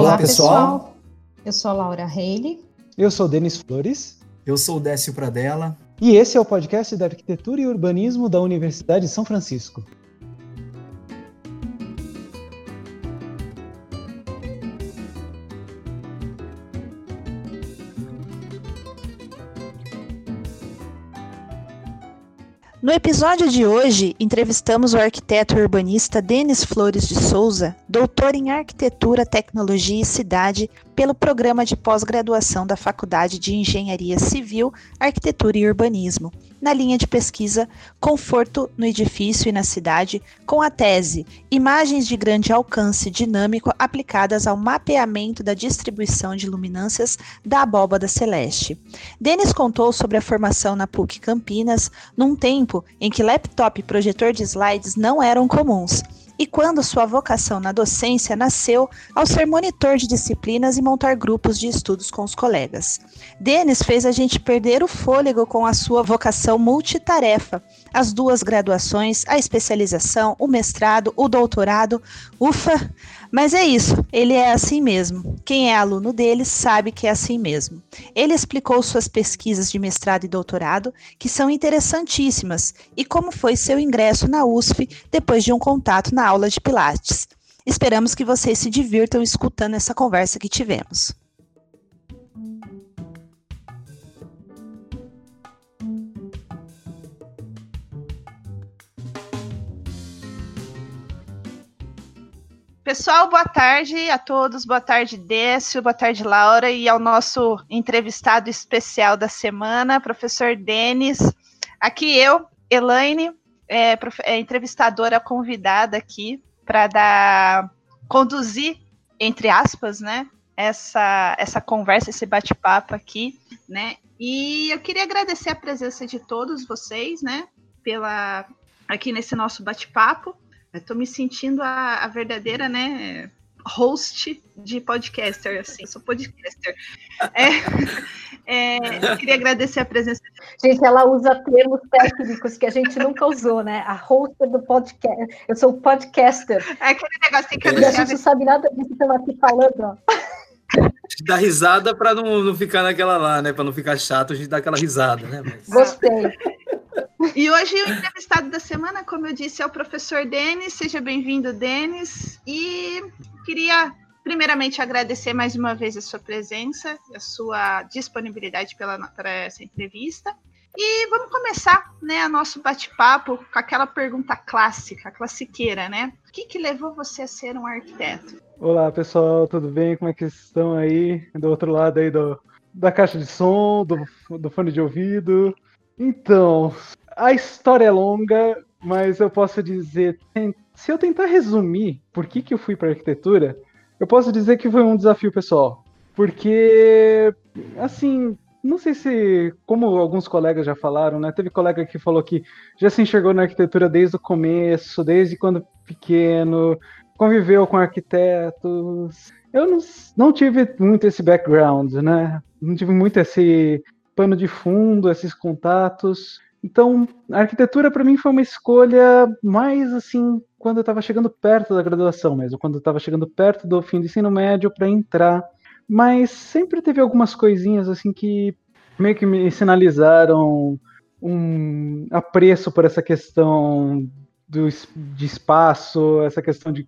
Olá, Olá pessoal. pessoal. Eu sou a Laura Reile. Eu sou Denis Flores. Eu sou o Décio Pradella. E esse é o podcast da Arquitetura e Urbanismo da Universidade de São Francisco. No episódio de hoje, entrevistamos o arquiteto urbanista Denis Flores de Souza, doutor em Arquitetura, Tecnologia e Cidade pelo programa de pós-graduação da Faculdade de Engenharia Civil, Arquitetura e Urbanismo, na linha de pesquisa Conforto no Edifício e na Cidade, com a tese Imagens de grande alcance dinâmico aplicadas ao mapeamento da distribuição de luminâncias da abóbada celeste. Denis contou sobre a formação na PUC Campinas, num tempo em que laptop e projetor de slides não eram comuns e quando sua vocação na docência nasceu ao ser monitor de disciplinas e montar grupos de estudos com os colegas. Denis fez a gente perder o fôlego com a sua vocação multitarefa, as duas graduações, a especialização, o mestrado, o doutorado. Ufa! Mas é isso, ele é assim mesmo. Quem é aluno dele sabe que é assim mesmo. Ele explicou suas pesquisas de mestrado e doutorado, que são interessantíssimas, e como foi seu ingresso na USP depois de um contato na aula de Pilates. Esperamos que vocês se divirtam escutando essa conversa que tivemos. Pessoal, boa tarde a todos, boa tarde, Décio, boa tarde, Laura, e ao nosso entrevistado especial da semana, professor Denis. Aqui eu, Elaine, é, é entrevistadora convidada aqui para dar conduzir, entre aspas, né, essa, essa conversa, esse bate-papo aqui, né? E eu queria agradecer a presença de todos vocês, né, pela aqui nesse nosso bate-papo. Eu tô me sentindo a, a verdadeira, né, host de podcaster, assim, sou podcaster. É, é, eu queria agradecer a presença. Gente, ela usa termos técnicos que a gente nunca usou, né? A host do podcast. Eu sou podcaster. É aquele negócio que eu E a gente não sabe nada disso que ela aqui falando, ó. Dá risada para não, não ficar naquela lá, né? Para não ficar chato, a gente dá aquela risada, né? Mas... Gostei. E hoje o entrevistado da semana, como eu disse, é o professor Denis. Seja bem-vindo, Denis. E queria primeiramente agradecer mais uma vez a sua presença, a sua disponibilidade para essa entrevista. E vamos começar, né, nosso bate-papo com aquela pergunta clássica, classiqueira, né? O que, que levou você a ser um arquiteto? Olá, pessoal, tudo bem? Como é que estão aí do outro lado aí do, da caixa de som, do, do fone de ouvido? Então, a história é longa, mas eu posso dizer, se eu tentar resumir por que, que eu fui para arquitetura, eu posso dizer que foi um desafio pessoal. Porque, assim, não sei se, como alguns colegas já falaram, né? Teve colega que falou que já se enxergou na arquitetura desde o começo, desde quando pequeno, conviveu com arquitetos. Eu não, não tive muito esse background, né? Não tive muito esse pano de fundo, esses contatos. Então, a arquitetura para mim foi uma escolha mais assim, quando eu estava chegando perto da graduação mesmo, quando eu estava chegando perto do fim do ensino médio para entrar. Mas sempre teve algumas coisinhas assim que meio que me sinalizaram um apreço por essa questão do, de espaço, essa questão de,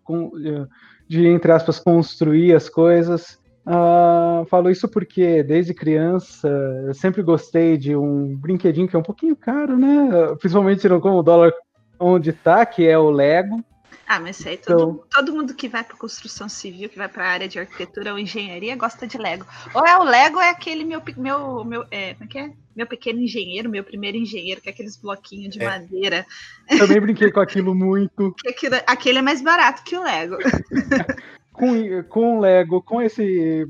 de, entre aspas, construir as coisas. Uh, falo isso porque desde criança eu sempre gostei de um brinquedinho que é um pouquinho caro, né? Principalmente no como o dólar onde tá, que é o Lego. Ah, mas isso aí todo, então... todo mundo que vai para construção civil, que vai para a área de arquitetura ou engenharia, gosta de Lego. Ou é o Lego, é aquele meu meu meu é, como é que é? Meu pequeno engenheiro, meu primeiro engenheiro, que é aqueles bloquinhos de é. madeira. Também brinquei com aquilo muito. Aquilo, aquele é mais barato que o Lego. com, com Lego, com esse,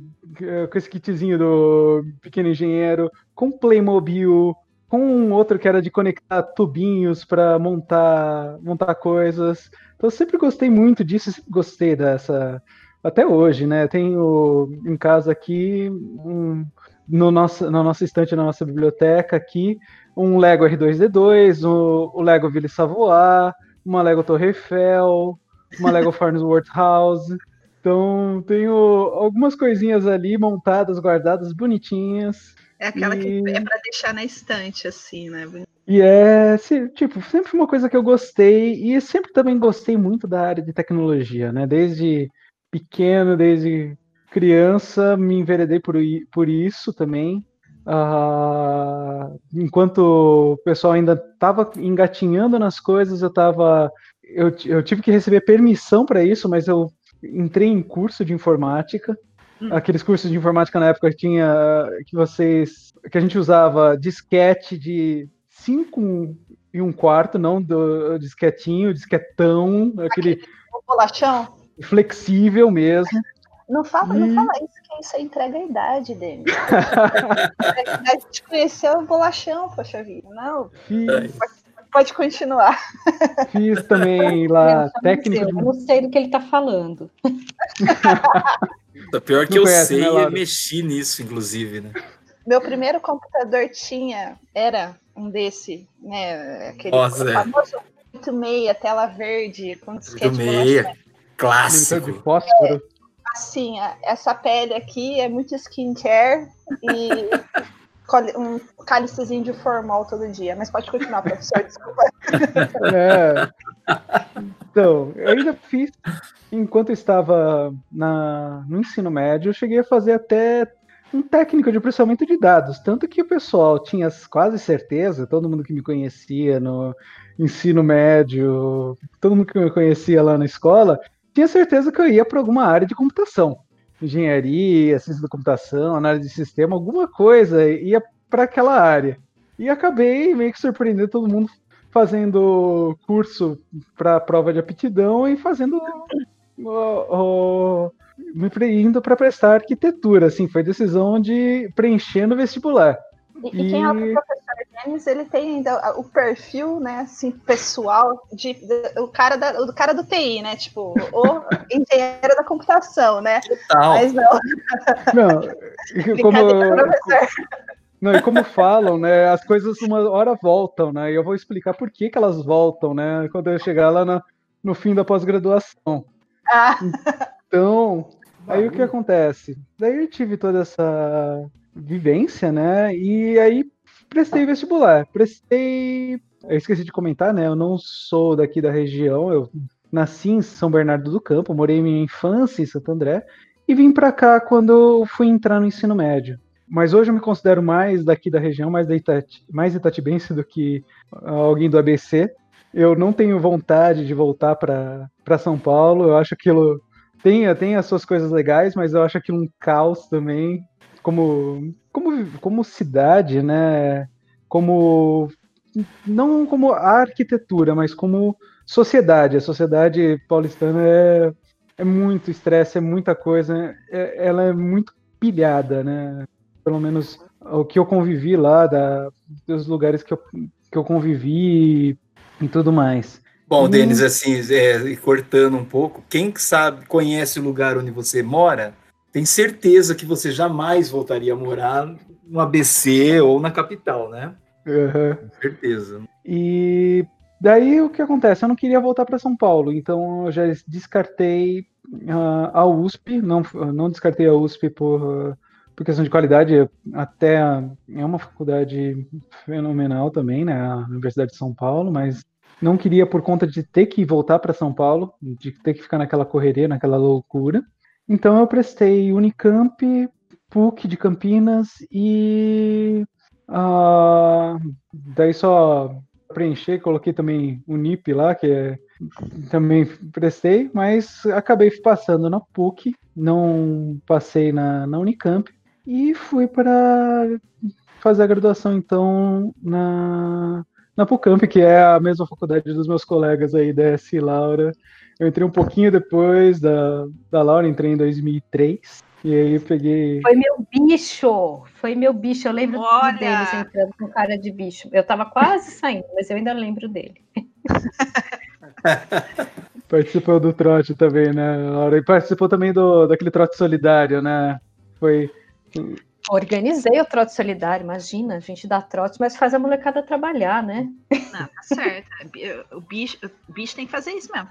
com esse kitzinho do Pequeno Engenheiro, com Playmobil, com um outro que era de conectar tubinhos para montar, montar coisas. Então eu sempre gostei muito disso, gostei dessa. Até hoje, né? Tenho em casa aqui, um, no nosso, na nossa estante, na nossa biblioteca aqui, um Lego R2D2, o, o Lego Ville Savoie, uma Lego Torre Eiffel, uma Lego Farnsworth House. Então, tenho algumas coisinhas ali montadas, guardadas, bonitinhas. É aquela E- que é pra deixar na estante, assim, né? E é, tipo, sempre foi uma coisa que eu gostei e sempre também gostei muito da área de tecnologia, né? Desde pequeno, desde criança, me enveredei por, por isso também. Ah, enquanto o pessoal ainda estava engatinhando nas coisas, eu tava, eu, eu tive que receber permissão para isso, mas eu entrei em curso de informática. Hum. Aqueles cursos de informática na época que tinha que vocês que a gente usava disquete de 5 e um quarto, não do disquetinho, disquetão, aquele bolachão? flexível mesmo. Não fala, Ih. não fala isso, que isso aí entrega a idade dele. a gente conheceu o bolachão, poxa vida. Não, Fiz, pode continuar. fiz também lá técnica eu de não sei do que ele está falando. O pior que Não eu conhece, sei né, é mexer nisso, inclusive, né? Meu primeiro computador tinha, era um desse, né? Aquele Nossa, é. famoso 86, tela verde, com disquete Do bolachão. meia. monitor de Clássico. fósforo. Assim, a- essa pele aqui é muito skincare e um cálicezinho de formol todo dia. Mas pode continuar, professor, desculpa. É. Então, eu ainda fiz, enquanto eu estava na, no ensino médio, eu cheguei a fazer até um técnico de processamento de dados. Tanto que o pessoal tinha quase certeza, todo mundo que me conhecia no ensino médio, todo mundo que me conhecia lá na escola, tinha certeza que eu ia para alguma área de computação. Engenharia, ciência da computação, análise de sistema, alguma coisa, ia para aquela área. E acabei meio que surpreendendo todo mundo fazendo curso para prova de aptidão e fazendo o, o- me indo para prestar arquitetura, assim, foi decisão de preencher no vestibular. E, e quem é o professor Denis, ele tem ainda o perfil, né, assim, pessoal, de, de- o, cara da, o cara do TI, né? Tipo, o engenheiro da computação, né? Tal. Mas não, Não, e como, não, e como falam, né, as coisas uma hora voltam, né, e eu vou explicar por que, que elas voltam, né, quando eu chegar lá na- no fim da pós-graduação. Ah, Então, aí o que acontece? Daí eu tive toda essa vivência, né? E aí prestei vestibular. Prestei. Eu esqueci de comentar, né? Eu não sou daqui da região, eu nasci em São Bernardo do Campo, morei minha infância em Santo André e vim para cá quando fui entrar no ensino médio. Mas hoje eu me considero mais daqui da região, mais, da Itati, mais itatibense do que alguém do ABC. Eu não tenho vontade de voltar para São Paulo. Eu acho aquilo tem, tem as suas coisas legais, mas eu acho aquilo um caos também, como, como, como cidade, né? Como não como a arquitetura, mas como sociedade. A sociedade paulistana é, é muito estresse, é muita coisa, é- ela é muito pilhada, né? Pelo menos o que eu convivi lá, da, dos lugares que eu, que eu convivi e tudo mais. Bom. Denis, assim, é, cortando um pouco, quem que sabe, conhece o lugar onde você mora, tem certeza que você jamais voltaria a morar no ABC ou na capital, né? Aham. Com certeza. E daí o que acontece? Eu não queria voltar para São Paulo, então eu já descartei ah, a USP, não, não descartei a USP por, por questão de qualidade, até é uma faculdade fenomenal também, né? A Universidade de São Paulo, mas não queria por conta de ter que voltar para São Paulo, de ter que ficar naquela correria, naquela loucura. Então eu prestei Unicamp, PUC de Campinas e ah, daí só preencher, coloquei também o NIP lá, que é, também prestei, mas acabei passando na PUC, não passei na, na Unicamp e fui para fazer a graduação então na, na PUCamp, que é a mesma faculdade dos meus colegas aí, DS e Laura. Eu entrei um pouquinho depois da, da Laura, entrei em 2003. E aí eu peguei. Foi meu bicho, foi meu bicho. Eu lembro Olha! deles entrando com cara de bicho. Eu tava quase saindo, mas eu ainda lembro dele. Participou do trote também, né, Laura? E participou também do, daquele trote solidário, né? Foi. Organizei o trote solidário, imagina, a gente dá trote, mas faz a molecada trabalhar, né? não, tá certo. O bicho, o bicho tem que fazer isso mesmo.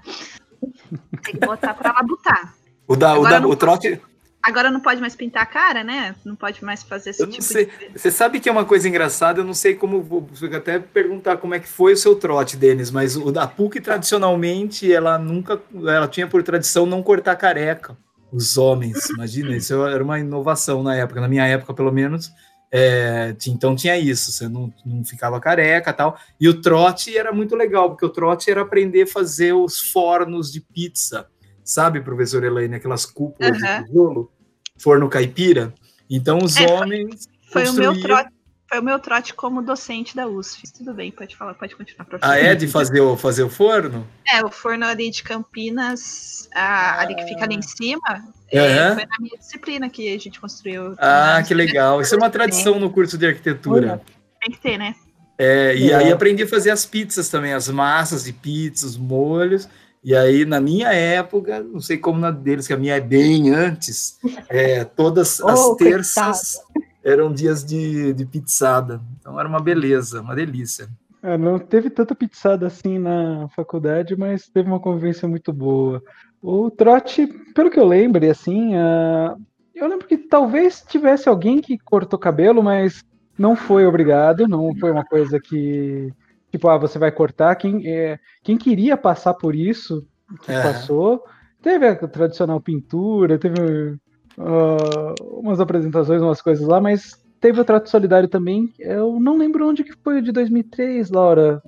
Tem que botar pra labutar. O, da, o, Agora da, não o trote. Agora não pode mais pintar a cara, né? Não pode mais fazer esse Eu não tipo sei. de. Você sabe que é uma coisa engraçada, eu não sei como. Vou vou até perguntar como é que foi o seu trote, Denis, mas o da PUC, tradicionalmente, ela nunca. Ela tinha por tradição não cortar careca. Os homens, imagina, isso era uma inovação na época, na minha época, pelo menos. é, então tinha isso, você não, não ficava careca e tal. E o trote era muito legal, porque o trote era aprender a fazer os fornos de pizza. Sabe, professor Elaine, aquelas cúpulas Aham. de tijolo, forno caipira? Então os É, foi- homens Foi o meu trote. Foi o meu trote como docente da USF. Tudo bem, pode falar, pode continuar, professor. Ah, é? De fazer o, fazer o forno? É, o forno ali de Campinas, a- ali que fica ali em cima, é, foi na minha disciplina que a gente construiu. Ah, que legal. Isso é uma tradição no curso de arquitetura. Tem que ter, né? É, e É. aí aprendi a fazer as pizzas também, as massas de pizza, os molhos. E aí, na minha época, não sei como na deles, que a minha é bem antes, é, todas as Oh, terças eram dias de, de pizzada. Então era uma beleza, uma delícia. É, não teve tanta pizzada assim na faculdade, mas teve uma convivência muito boa. O trote, pelo que eu lembro, assim, ah, eu lembro que talvez tivesse alguém que cortou cabelo, mas não foi obrigado, não foi uma coisa que, tipo, ah, você vai cortar. Quem, é, quem queria passar por isso, que É. passou. Teve a tradicional pintura, teve ah, umas apresentações, umas coisas lá, mas teve o trato solidário também. Eu não lembro onde que foi o de 2003, Laura,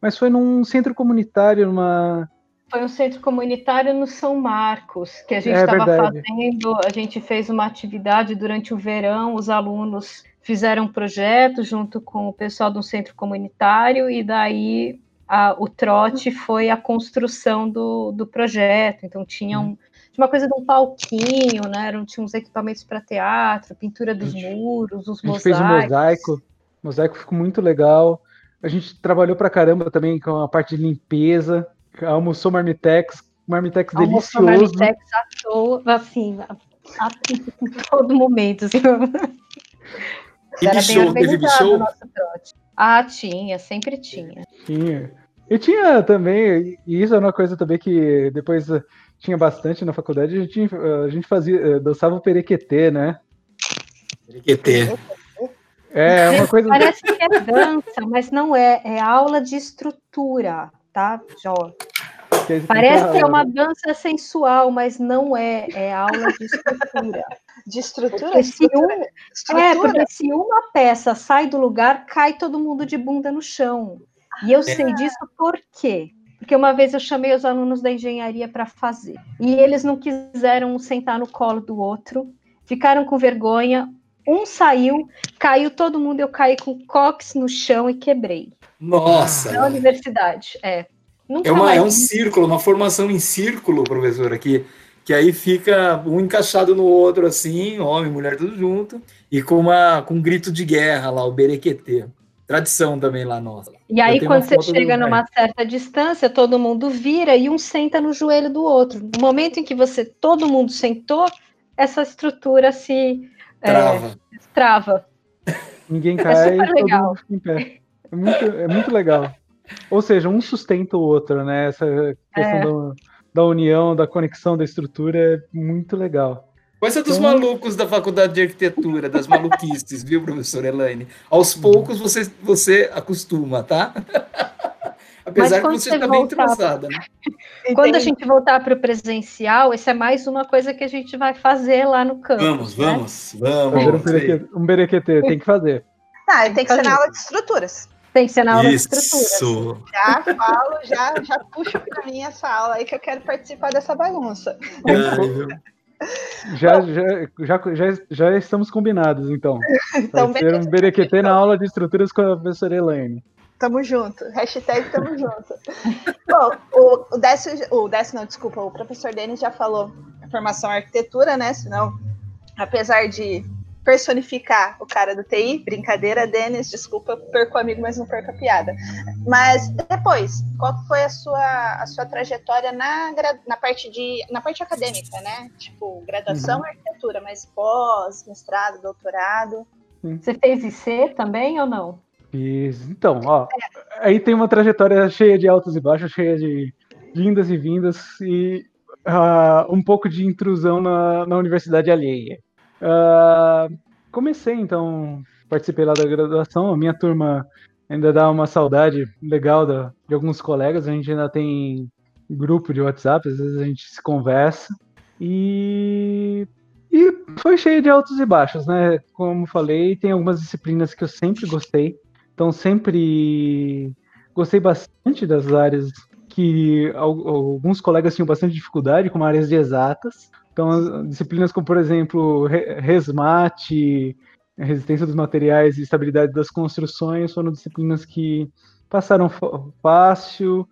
mas foi num centro comunitário, numa. Foi um centro comunitário no São Marcos, que a gente É estava verdade. fazendo, a gente fez uma atividade durante o verão, os alunos fizeram um projeto junto com o pessoal do centro comunitário, e daí a- o trote foi a construção do, do projeto. Então tinha, um, tinha uma coisa de um palquinho, né? Eram, tinha uns equipamentos para teatro, pintura dos gente- muros, os A gente fez um mosaicos. mosaico. O mosaico ficou muito legal. A gente trabalhou pra caramba também com a parte de limpeza. Almoçou marmitex, marmitex Almoçou delicioso. marmitex à toa, assim, a, a, em todo momento. Assim. E Era bem bichou, teve trote. Ah, tinha, sempre tinha. Tinha. E tinha também, e isso é uma coisa também que depois tinha bastante na faculdade, a gente, eh, a gente fazia, eh, dançava o perequetê, né? QT. É uma coisa. Parece que é dança, mas não é. É aula de estrutura, tá, Jó? Parece que é uma dança sensual, mas não é. É aula de estrutura. De estrutura? Porque se, um, é, Estrutura? porque se uma peça sai do lugar, cai todo mundo de bunda no chão. E eu sei disso por quê? Porque uma vez eu chamei os alunos da engenharia para fazer. E eles não quiseram um sentar no colo do outro, ficaram com vergonha. Um saiu, caiu todo mundo, eu caí com cox no chão e quebrei. Nossa! Na universidade, é. Nunca É, uma, é um círculo, uma formação em círculo, professora, que, que aí fica um encaixado no outro, assim, homem, mulher, tudo junto, e com, uma, com um grito de guerra lá, o berequetê. Tradição também lá nossa. E aí, quando você chega numa certa distância, todo mundo vira e um senta no joelho do outro. No momento em que você, todo mundo sentou, essa estrutura se é, Trava. trava. Ninguém cai, super todo legal. mundo fica em pé. É muito, é muito legal. Ou seja, um sustenta o outro, né? Essa questão É. da, da união, da conexão da estrutura é muito legal. Coisa dos Então- malucos da faculdade de arquitetura, das maluquices, viu, professora Elaine? Aos Uhum. poucos você, você acostuma, tá? Apesar que você está bem entrosada, né? Quando a gente voltar para o presencial, essa é mais uma coisa que a gente vai fazer lá no campus. Vamos, né? vamos, vamos. Fazer um berequetê, um berequetê, tem que fazer. Ah, tem que ser na aula de estruturas. Tem que ser na aula de estrutura. Isso. Já falo, já, já puxo pra mim essa aula aí que eu quero participar dessa bagunça. Ai, meu. Já, já, já, já, já estamos combinados, então. Vai Então, ser um berequetê na aula de estruturas com a professora Elaine. Tamo junto. Hashtag tamo junto. Bom, o, o Décio, o Décio não, desculpa, o professor Denis já falou formação arquitetura, né? Senão, apesar de personificar o cara do TI, brincadeira, Denis, desculpa, perco o amigo, mas não perco a piada. Mas depois, qual foi a sua, a sua trajetória na, na parte de na parte acadêmica, né? Tipo, graduação em arquitetura, mas pós, mestrado, doutorado. Você fez IC também ou não? Fiz. Então, ó, aí tem uma trajetória cheia de altos e baixos, cheia de vindas e vindas. E uh, um pouco de intrusão na, na universidade alheia. Uh, comecei, então, participei lá da graduação. A minha turma ainda dá uma saudade legal da, de alguns colegas. A gente ainda tem grupo de WhatsApp, às vezes a gente se conversa. E, e foi cheio de altos e baixos, né? Como falei, tem algumas disciplinas que eu sempre gostei. Então, sempre gostei bastante das áreas que alguns colegas tinham bastante dificuldade, como áreas de exatas. Então, disciplinas como, por exemplo, resmate, resistência dos materiais e estabilidade das construções foram disciplinas que passaram fácil.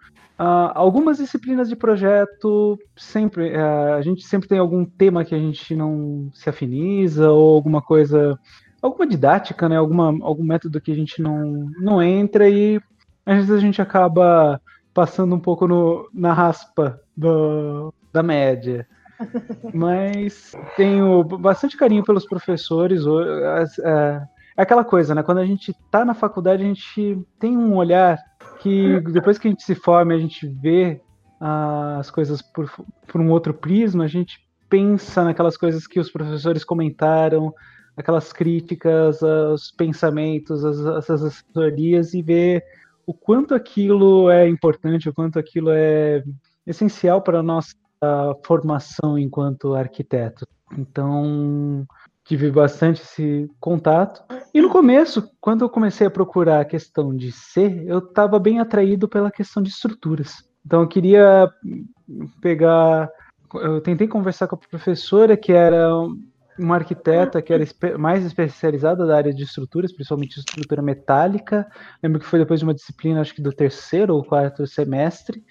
Uh, algumas disciplinas de projeto sempre uh, a gente sempre tem algum tema que a gente não se afiniza ou alguma coisa alguma didática né alguma algum método que a gente não não entra e às vezes a gente acaba passando um pouco no, na raspa do, da média. Mas tenho bastante carinho pelos professores. É, é aquela coisa, né? Quando a gente está na faculdade, a gente tem um olhar que depois que a gente se forma, a gente vê as coisas por, por um outro prisma, a gente pensa naquelas coisas que os professores comentaram, aquelas críticas, os pensamentos, as, as assessorias e vê o quanto aquilo é importante, o quanto aquilo é essencial para a nossa formação enquanto arquiteto. Então, tive bastante esse contato. E no começo, quando eu comecei a procurar a questão de ser, eu estava bem atraído pela questão de estruturas. Então, eu queria pegar. Eu tentei conversar com a professora, que era uma arquiteta que era mais especializada da área de estruturas, principalmente estrutura metálica. Lembro que foi depois de uma disciplina, acho que do terceiro ou quarto semestre,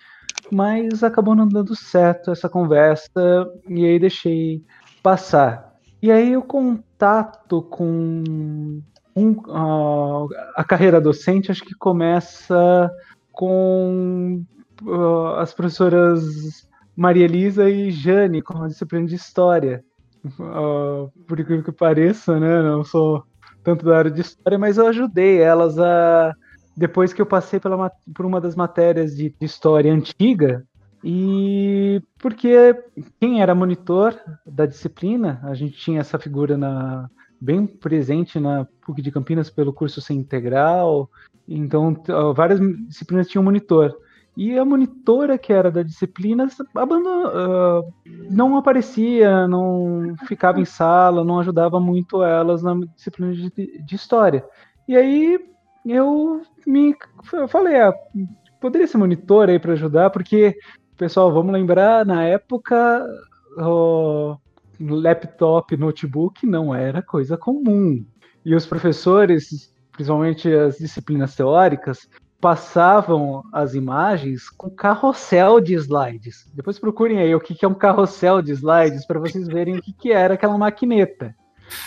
mas acabou não dando certo essa conversa e aí deixei passar. E aí o contato com um, uh, a carreira docente acho que começa com uh, as professoras Maria Elisa e Jane com a disciplina de História uh, por incrível que pareça, né? Não sou tanto da área de história, mas eu ajudei elas a. Depois que eu passei pela, por uma das matérias de, de história antiga, e porque quem era monitor da disciplina, a gente tinha essa figura na, bem presente na PUC de Campinas pelo curso sem integral, então várias disciplinas tinham monitor. E a monitora que era da disciplina abandonou, não aparecia, não ficava em sala, não ajudava muito elas na disciplina de, de história. E aí eu me eu falei, ah, poderia ser monitora aí para ajudar, porque, pessoal, vamos lembrar, na época o laptop, notebook não era coisa comum. E os professores, principalmente as disciplinas teóricas, passavam as imagens com carrossel de slides. Depois procurem aí o que é um carrossel de slides para vocês verem o que era aquela maquineta.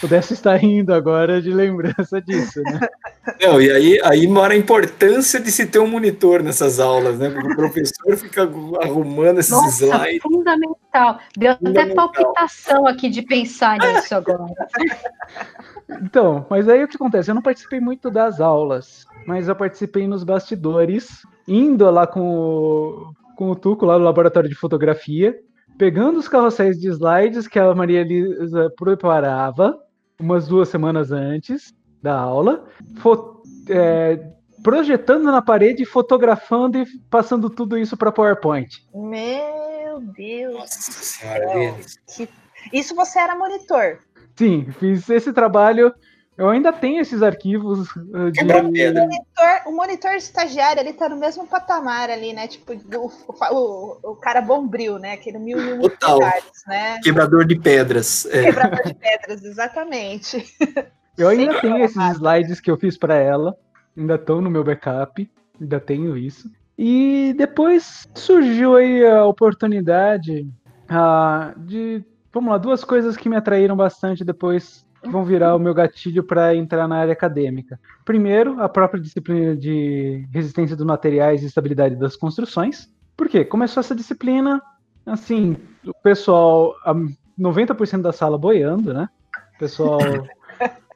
Pudesse estar rindo agora de lembrança disso, né? Não, e aí, aí mora a importância de se ter um monitor nessas aulas, né? Porque o professor fica arrumando esses Nossa, slides. Fundamental. Deu fundamental. até palpitação aqui de pensar nisso agora. Então, mas aí o que acontece? Eu não participei muito das aulas, mas eu participei nos bastidores, indo lá com o, com o Tuco, lá no laboratório de fotografia, pegando os carrosséis de slides que a Maria Elisa preparava umas duas semanas antes da aula, é, projetando na parede, fotografando e passando tudo isso para PowerPoint. Meu Deus! Nossa senhora! Isso você era monitor? Sim, fiz esse trabalho. Eu ainda tenho esses arquivos uh, de. O monitor, o monitor estagiário ali tá no mesmo patamar ali, né? Tipo, o, o, o cara bombril, né? Aquele mil e um Total. né? Quebrador de pedras. É. Quebrador de pedras, exatamente. Eu ainda Sim, tenho esses slides que eu fiz para ela, ainda estão no meu backup, ainda tenho isso. E depois surgiu aí a oportunidade uh, de Vamos lá, duas coisas que me atraíram bastante depois que vão virar o meu gatilho para entrar na área acadêmica. Primeiro, a própria disciplina de resistência dos materiais e estabilidade das construções. Por quê? Começou essa disciplina, assim, o pessoal, 90% da sala boiando, né? O pessoal,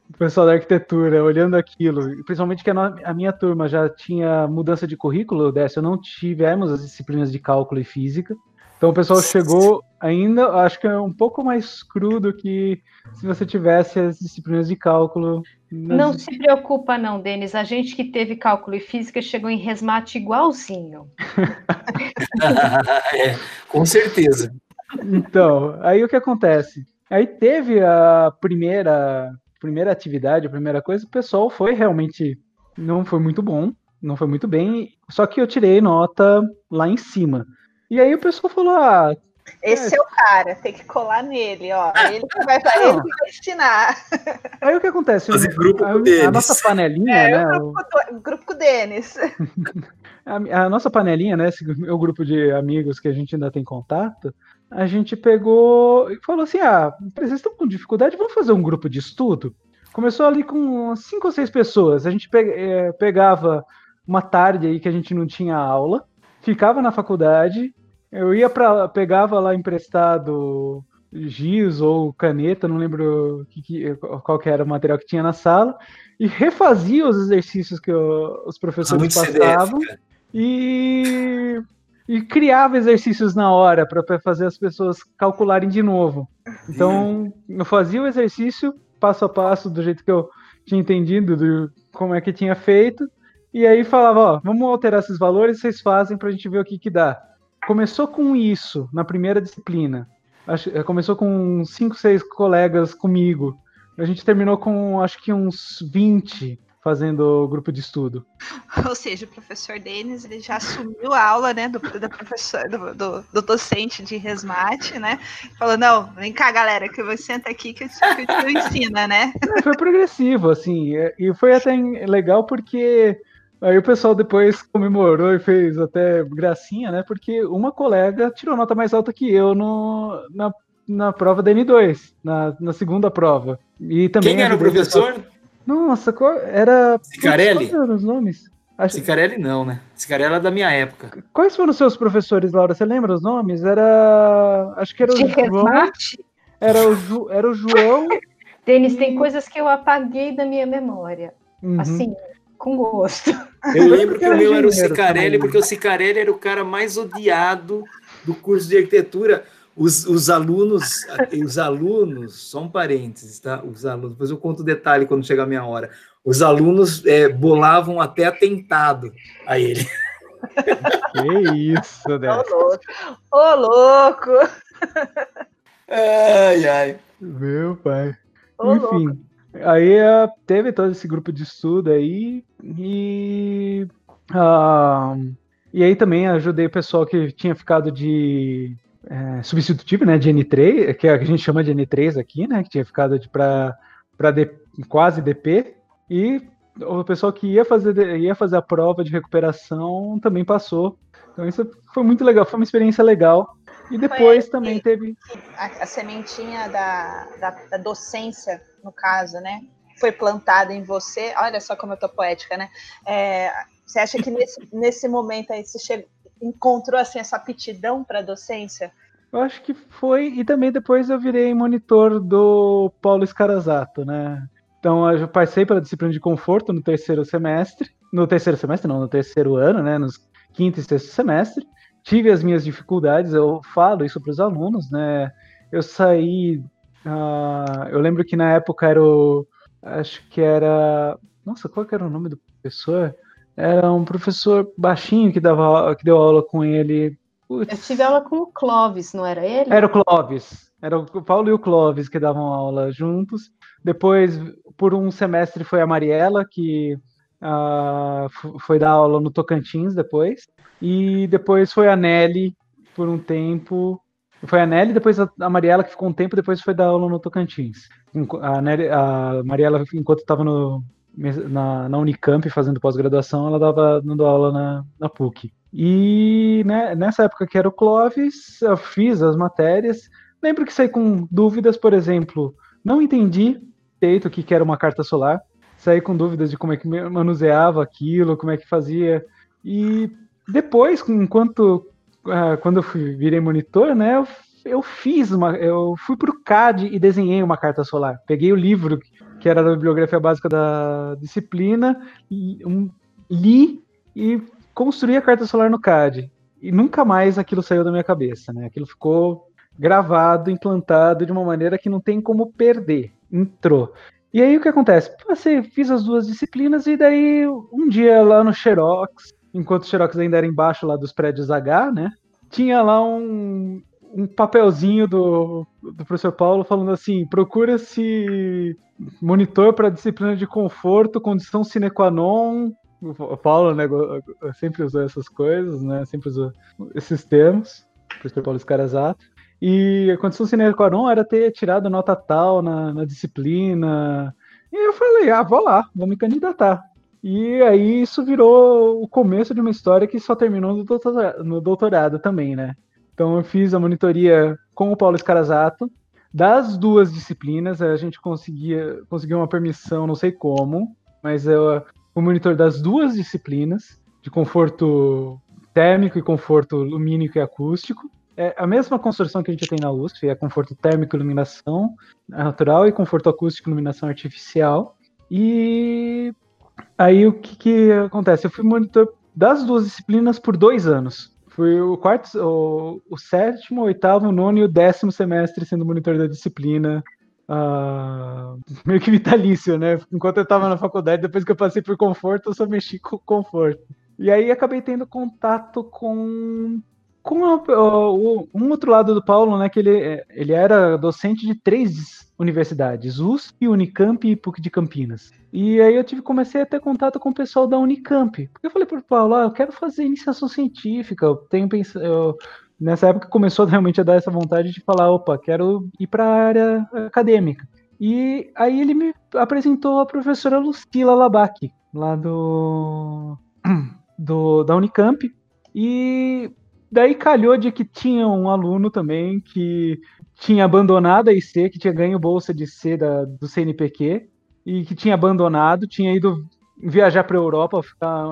o pessoal da arquitetura olhando aquilo, principalmente que a, minha turma já tinha mudança de currículo, Décio, não tivemos as disciplinas de cálculo e física. Então o pessoal chegou ainda, acho que é um pouco mais cru do que se você tivesse as disciplinas de cálculo. nas- Não se preocupa, não, Denis. A gente que teve cálculo e física chegou em resmate igualzinho. É, com certeza. Então, aí o que acontece? Aí teve a primeira, primeira atividade, a primeira coisa, o pessoal foi realmente, não foi muito bom, não foi muito bem, só que eu tirei nota lá em cima. E aí o pessoal falou, ah, Esse é o cara, tem que colar nele, ó. Ele que vai, Não. ele que vai ensinar. aí o que acontece? Fazer grupo a, com a nossa panelinha, É, né? o grupo, o grupo com o Denis. A, a nossa panelinha, né? Esse meu grupo de amigos que a gente ainda tem contato, a gente pegou e falou assim: ah, vocês estão com dificuldade, vamos fazer um grupo de estudo. Começou ali com cinco ou seis pessoas. A gente pe- eh, pegava uma tarde aí que a gente não tinha aula, ficava na faculdade, eu ia para pegava lá emprestado giz ou caneta, não lembro que, que- qual que era o material que tinha na sala, e refazia os exercícios que o- os professores passavam CDF, e, e criava exercícios na hora para fazer as pessoas calcularem de novo. Então, eu fazia o exercício passo a passo do jeito que eu tinha entendido, do, como é que tinha feito, e aí falava, ó, vamos alterar esses valores, vocês fazem para a gente ver o que que dá. Começou com isso na primeira disciplina. Eh, começou com cinco, seis colegas comigo. A gente terminou com acho que uns 20 fazendo grupo de estudo. Ou seja, o professor Denis ele já assumiu a aula, né, do, do professor, do, do, do docente de resmate, né? Falou, não, vem cá, galera, que eu senta aqui que eu te, ensina, né? É, foi progressivo, assim, é, e foi até legal porque aí o pessoal depois comemorou e fez até gracinha, né? Porque uma colega tirou nota mais alta que eu no, na, na prova da N2, na, na segunda prova. E também Quem era o pessoal- professor? Nossa, qual era. Cicarelli? Quais eram os nomes? Acho- Cicarelli não, né? Cicarelli é da minha época. Quais foram os seus professores, Laura? Você lembra os nomes? Era. Acho que era o De João. resmate, Era o, Ju- era o João. Denis, tem coisas que eu apaguei da minha memória. Uhum. Assim, com gosto. Eu lembro que o Era meu era o Cicarelli, também. porque o Cicarelli era o cara mais odiado do curso de arquitetura. Os, os alunos, os alunos, só um parênteses, tá? Os alunos, depois eu conto o detalhe quando chegar a minha hora. Os alunos é, bolavam até atentado a ele. Que isso, Ô, né? louco. Ô, louco. Ai, ai. Meu pai. Ô, louco. Aí eh, teve todo esse grupo de estudo aí e ah, e aí também ajudei o pessoal que tinha ficado de eh, substitutivo, né, de N3, que é que a gente chama de N3 aqui, né, que tinha ficado de para quase DP e o pessoal que ia fazer ia fazer a prova de recuperação também passou. Então isso foi muito legal, foi uma experiência legal. E depois aí também que- teve A, a sementinha da, da, da docência, no caso, né? Foi plantada em você. Olha só como eu tô poética, né? É, você acha que nesse, nesse momento aí você chegou, encontrou assim, essa aptidão para docência? Eu acho que foi, e também depois eu virei monitor do Paulo Escarazato, né? Então eu passei pela disciplina de conforto no terceiro semestre, no terceiro semestre não, no terceiro ano, né? Nos quinto e sexto semestre. Tive as minhas dificuldades, eu falo isso para os alunos, né? Eu saí, ah, eu lembro que na época era o, acho que era, nossa, qual que era o nome do professor? Era um professor baixinho que dava, que deu aula com ele. Putz. Eu tive aula com o Clóvis, não era ele? Era o Clóvis. Era o Paulo e o Clóvis que davam aula juntos. Depois, por um semestre, foi a Mariela, que f- foi dar aula no Tocantins depois. E depois foi a Nelly, por um tempo. Foi a Nelly, depois a Mariela, que ficou um tempo, depois foi dar aula no Tocantins. A, Nelly- a Mariela, enquanto estava na, na Unicamp fazendo pós-graduação, ela dava dando aula na, na PUC. E né, nessa época que era o Clóvis, eu fiz as matérias. Lembro que saí com dúvidas, por exemplo, não entendi direito o que era uma carta solar. Saí com dúvidas de como é que manuseava aquilo, como é que fazia. E depois, enquanto ah, quando eu fui, virei monitor, né, eu, eu fiz uma, eu fui para o CAD e desenhei uma carta solar. Peguei o livro que era da bibliografia básica da disciplina, li, um, li e construí a carta solar no CAD. e nunca mais aquilo saiu da minha cabeça, né? Aquilo ficou gravado, implantado de uma maneira que não tem como perder. Entrou. E aí o que acontece? Passei, fiz as duas disciplinas e daí um dia lá no Xerox, enquanto o Xerox ainda era embaixo lá dos prédios H, né? Tinha lá um, um papelzinho do, do professor Paulo falando assim: procura-se monitor para disciplina de conforto, condição sine qua non. O Paulo né, sempre usou essas coisas, né? Sempre usou esses termos. O professor Paulo Escarazato. E a condição sine qua non era ter tirado nota tal na, na disciplina. E eu falei, ah, vou lá, vou me candidatar. E aí isso virou o começo de uma história que só terminou no doutorado, no doutorado também, né? Então eu fiz a monitoria com o Paulo Escarazato. Das duas disciplinas, a gente conseguia conseguiu uma permissão, não sei como, mas eu o monitor das duas disciplinas, de conforto térmico e conforto lumínico e acústico. É a mesma construção que a gente tem na USP, é conforto térmico e iluminação natural e conforto acústico e iluminação artificial. E aí o que, que acontece? Eu fui monitor das duas disciplinas por dois anos. Fui o quarto, o, o sétimo, o oitavo, o nono e o décimo semestre sendo monitor da disciplina. Uh, meio que vitalício, né? Enquanto eu estava na faculdade, depois que eu passei por conforto, eu só mexi com conforto. E aí acabei tendo contato com com a, o, um outro lado do Paulo, né, que ele, ele era docente de três universidades, USP, Unicamp e PUC de Campinas. E aí eu tive comecei a ter contato com o pessoal da Unicamp. Porque eu falei para o Paulo, ah, eu quero fazer iniciação científica, eu tenho pensado, nessa época começou realmente a dar essa vontade de falar, opa, quero ir para a área acadêmica. E aí ele me apresentou a professora Lucila Labac, lá do, do da Unicamp. E Daí calhou de que tinha um aluno também que tinha abandonado a IC, que tinha ganho bolsa de C da, do CNPq, e que tinha abandonado, tinha ido viajar para a Europa, ficar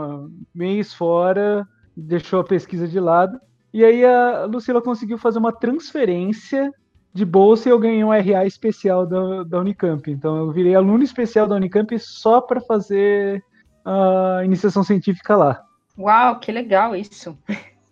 mês fora, deixou a pesquisa de lado. E aí a Lucila conseguiu fazer uma transferência de bolsa e eu ganhei um RA especial da, da Unicamp. Então eu virei aluno especial da Unicamp só para fazer a iniciação científica lá. Uau, que legal isso.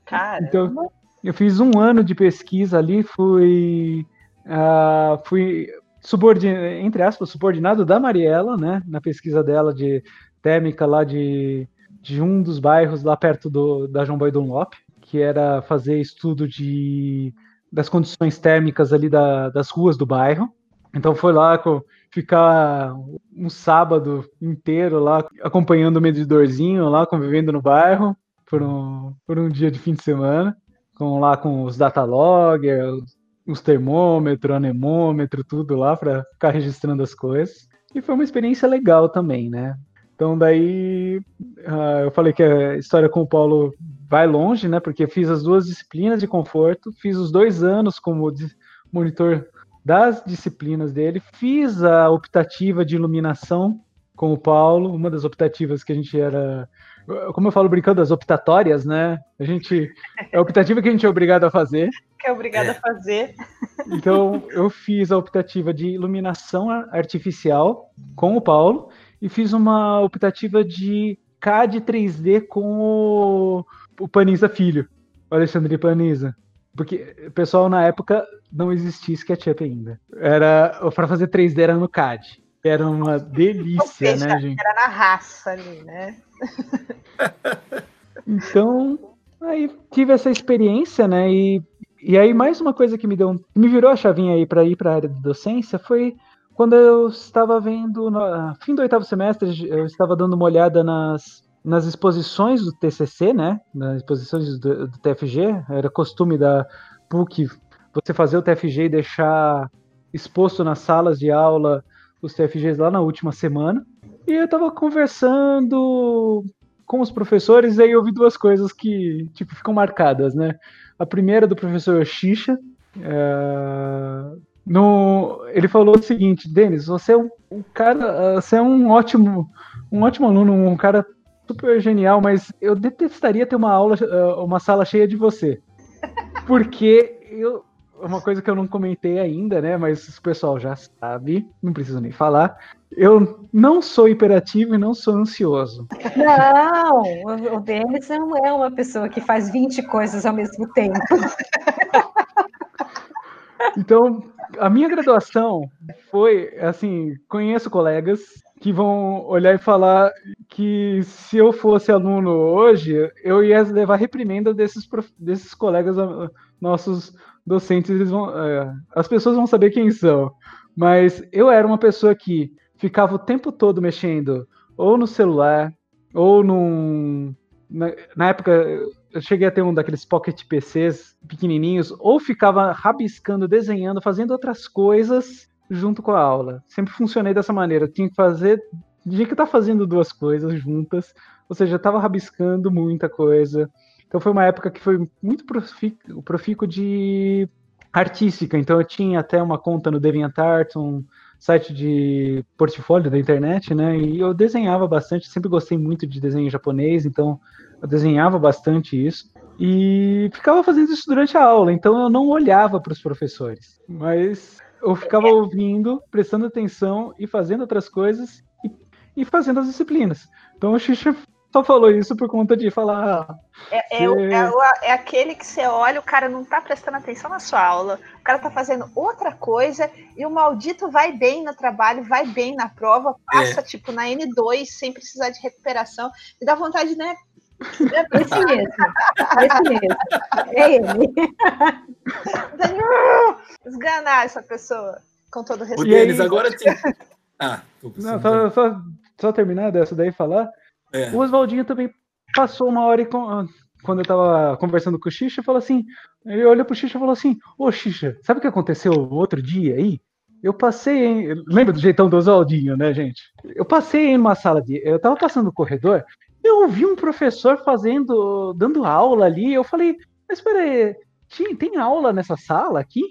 Cara. Então, eu fiz um ano de pesquisa ali, fui, uh, fui subordinado, entre aspas, subordinado da Mariela, né, na pesquisa dela de térmica lá de, de um dos bairros lá perto do, da João Boy Dunlop, que era fazer estudo de, das condições térmicas ali da, das ruas do bairro. Então foi lá ficar um sábado inteiro lá acompanhando o medidorzinho lá, convivendo no bairro por um, por um dia de fim de semana, com lá com os datalogger, os termômetros, anemômetro, tudo lá para ficar registrando as coisas. E foi uma experiência legal também, né? Então daí uh, eu falei que a história com o Paulo vai longe, né? Porque eu fiz as duas disciplinas de conforto, fiz os dois anos como monitor das disciplinas dele, fiz a optativa de iluminação com o Paulo, uma das optativas que a gente era como eu falo brincando, as optatórias, né? A gente é a optativa que a gente é obrigado a fazer. Que é obrigado é. a fazer. Então, eu fiz a optativa de iluminação artificial com o Paulo e fiz uma optativa de CAD 3D com o, o Paniza Filho, o Alexandre Paniza. Porque o pessoal na época não existia SketchUp ainda. Era para fazer 3D era no CAD. Era uma delícia, seja, né, gente? Era na raça ali, né? Então, aí tive essa experiência, né? E, e aí mais uma coisa que me deu, me virou a chavinha aí para ir para a área de docência foi quando eu estava vendo no fim do oitavo semestre, eu estava dando uma olhada nas nas exposições do TCC, né? Nas exposições do, do TFG, era costume da PUC você fazer o TFG e deixar exposto nas salas de aula os TFGs lá na última semana. E eu tava conversando com os professores, e aí eu vi duas coisas que, tipo, ficam marcadas, né? A primeira do professor Xixa, é... no... ele falou o seguinte, Denis, você é um, um, cara, você é um ótimo, um ótimo aluno, um cara super genial, mas eu detestaria ter uma aula, uma sala cheia de você. Porque eu, uma coisa que eu não comentei ainda, né? Mas o pessoal já sabe, não preciso nem falar. Eu não sou hiperativo e não sou ansioso. Não, o Denis não é uma pessoa que faz 20 coisas ao mesmo tempo. Então, a minha graduação foi assim, conheço colegas que vão olhar e falar que se eu fosse aluno hoje, eu ia levar reprimenda desses, desses colegas nossos docentes, eles vão, é, as pessoas vão saber quem são. Mas eu era uma pessoa que ficava o tempo todo mexendo ou no celular, ou num. Na, na época, eu cheguei a ter um daqueles pocket PCs pequenininhos, ou ficava rabiscando, desenhando, fazendo outras coisas junto com a aula. Sempre funcionei dessa maneira. Eu tinha que fazer. Tinha que estar tá fazendo duas coisas juntas, ou seja, estava rabiscando muita coisa. Então foi uma época que foi muito profícuo, profícuo de artística. Então eu tinha até uma conta no DeviantArt, um site de portfólio da internet, né? E eu desenhava bastante, sempre gostei muito de desenho japonês, então eu desenhava bastante isso. E ficava fazendo isso durante a aula, então eu não olhava para os professores, mas eu ficava ouvindo, prestando atenção e fazendo outras coisas e, e fazendo as disciplinas. Então o Xixa só falou isso por conta de falar. Ah, é, é, é, é, aquele que você olha, o cara não tá prestando atenção na sua aula, o cara tá fazendo outra coisa e o maldito vai bem no trabalho, vai bem na prova, passa é. tipo na N2 sem precisar de recuperação e dá vontade, né? Esse mesmo, esse mesmo, é ele. Esganar essa pessoa, com todo respeito. O Denis, agora tem. Ah, não, só, só, só terminar dessa daí falar. É. O Oswaldinho também passou uma hora e com, quando eu tava conversando com o Xixa, falou assim, ele olhou pro Xixa e falou assim, ô Xixa, sabe o que aconteceu outro dia aí? Eu passei em... Lembra do jeitão do Oswaldinho, né, gente? Eu passei em uma sala de... Eu tava passando no corredor, eu ouvi um professor fazendo... dando aula ali, eu falei, mas peraí, tem aula nessa sala aqui?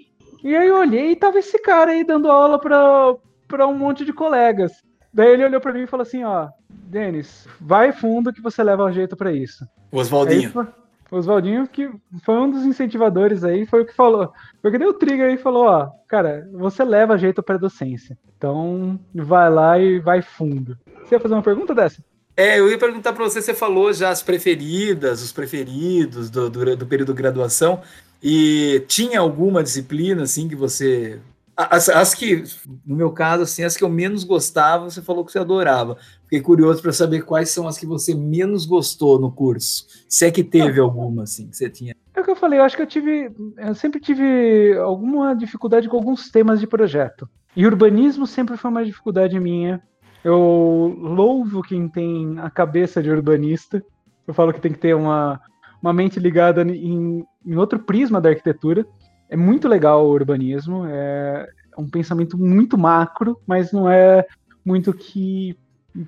E aí eu olhei e tava esse cara aí dando aula pra, pra um monte de colegas. Daí ele olhou para mim e falou assim, ó, Denis, vai fundo que você leva jeito para isso. Oswaldinho. Oswaldinho, que foi um dos incentivadores aí, foi o que falou. Foi que deu o trigger aí e falou, ó, cara, você leva jeito para docência. Então, vai lá e vai fundo. Você ia fazer uma pergunta dessa? É, eu ia perguntar para você, você falou já as preferidas, os preferidos do, do, do período de graduação, e tinha alguma disciplina, assim, que você as, as, que, no meu caso, assim, as que eu menos gostava, você falou que você adorava. Fiquei curioso para saber quais são as que você menos gostou no curso. Se é que teve alguma, assim, que você tinha. É o que eu falei, eu acho que eu tive. Eu sempre tive alguma dificuldade com alguns temas de projeto. E urbanismo sempre foi uma dificuldade minha. Eu louvo quem tem a cabeça de urbanista. Eu falo que tem que ter uma, uma mente ligada em, em outro prisma da arquitetura é muito legal o urbanismo, é um pensamento muito macro, mas não é muito que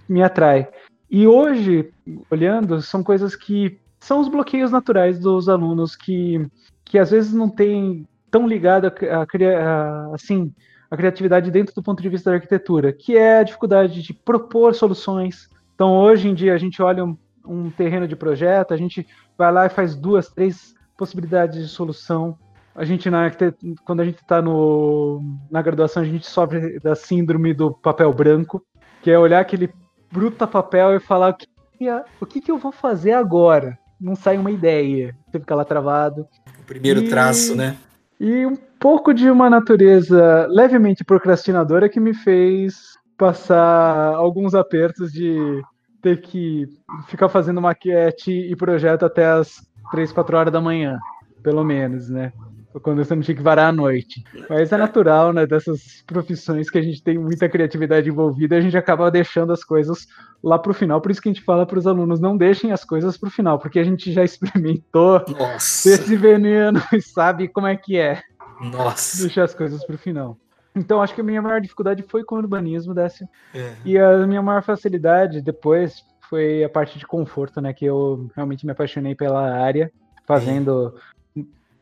me atrai. E hoje, olhando, são coisas que são os bloqueios naturais dos alunos que, que às vezes não têm tão ligado a, a, assim a criatividade dentro do ponto de vista da arquitetura, que é a dificuldade de propor soluções. Então, hoje em dia, a gente olha um, um terreno de projeto, a gente vai lá e faz duas, três possibilidades de solução a gente, na, quando a gente está na graduação, a gente sofre da síndrome do papel branco, que é olhar aquele bruta papel e falar o que, o que, que eu vou fazer agora? Não sai uma ideia, você fica lá travado. O primeiro e, traço, né? E um pouco de uma natureza levemente procrastinadora que me fez passar alguns apertos de ter que ficar fazendo maquete e projeto até as 3, 4 horas da manhã, pelo menos, né? Quando você não tinha que varar à noite. Mas é natural, né? Dessas profissões que a gente tem muita criatividade envolvida, a gente acaba deixando as coisas lá para o final. Por isso que a gente fala para os alunos: não deixem as coisas para o final, porque a gente já experimentou Nossa. esse veneno e sabe como é que é. Nossa. Deixar as coisas para o final. Então, acho que a minha maior dificuldade foi com o urbanismo, Décio. É. E a minha maior facilidade depois foi a parte de conforto, né? Que eu realmente me apaixonei pela área, fazendo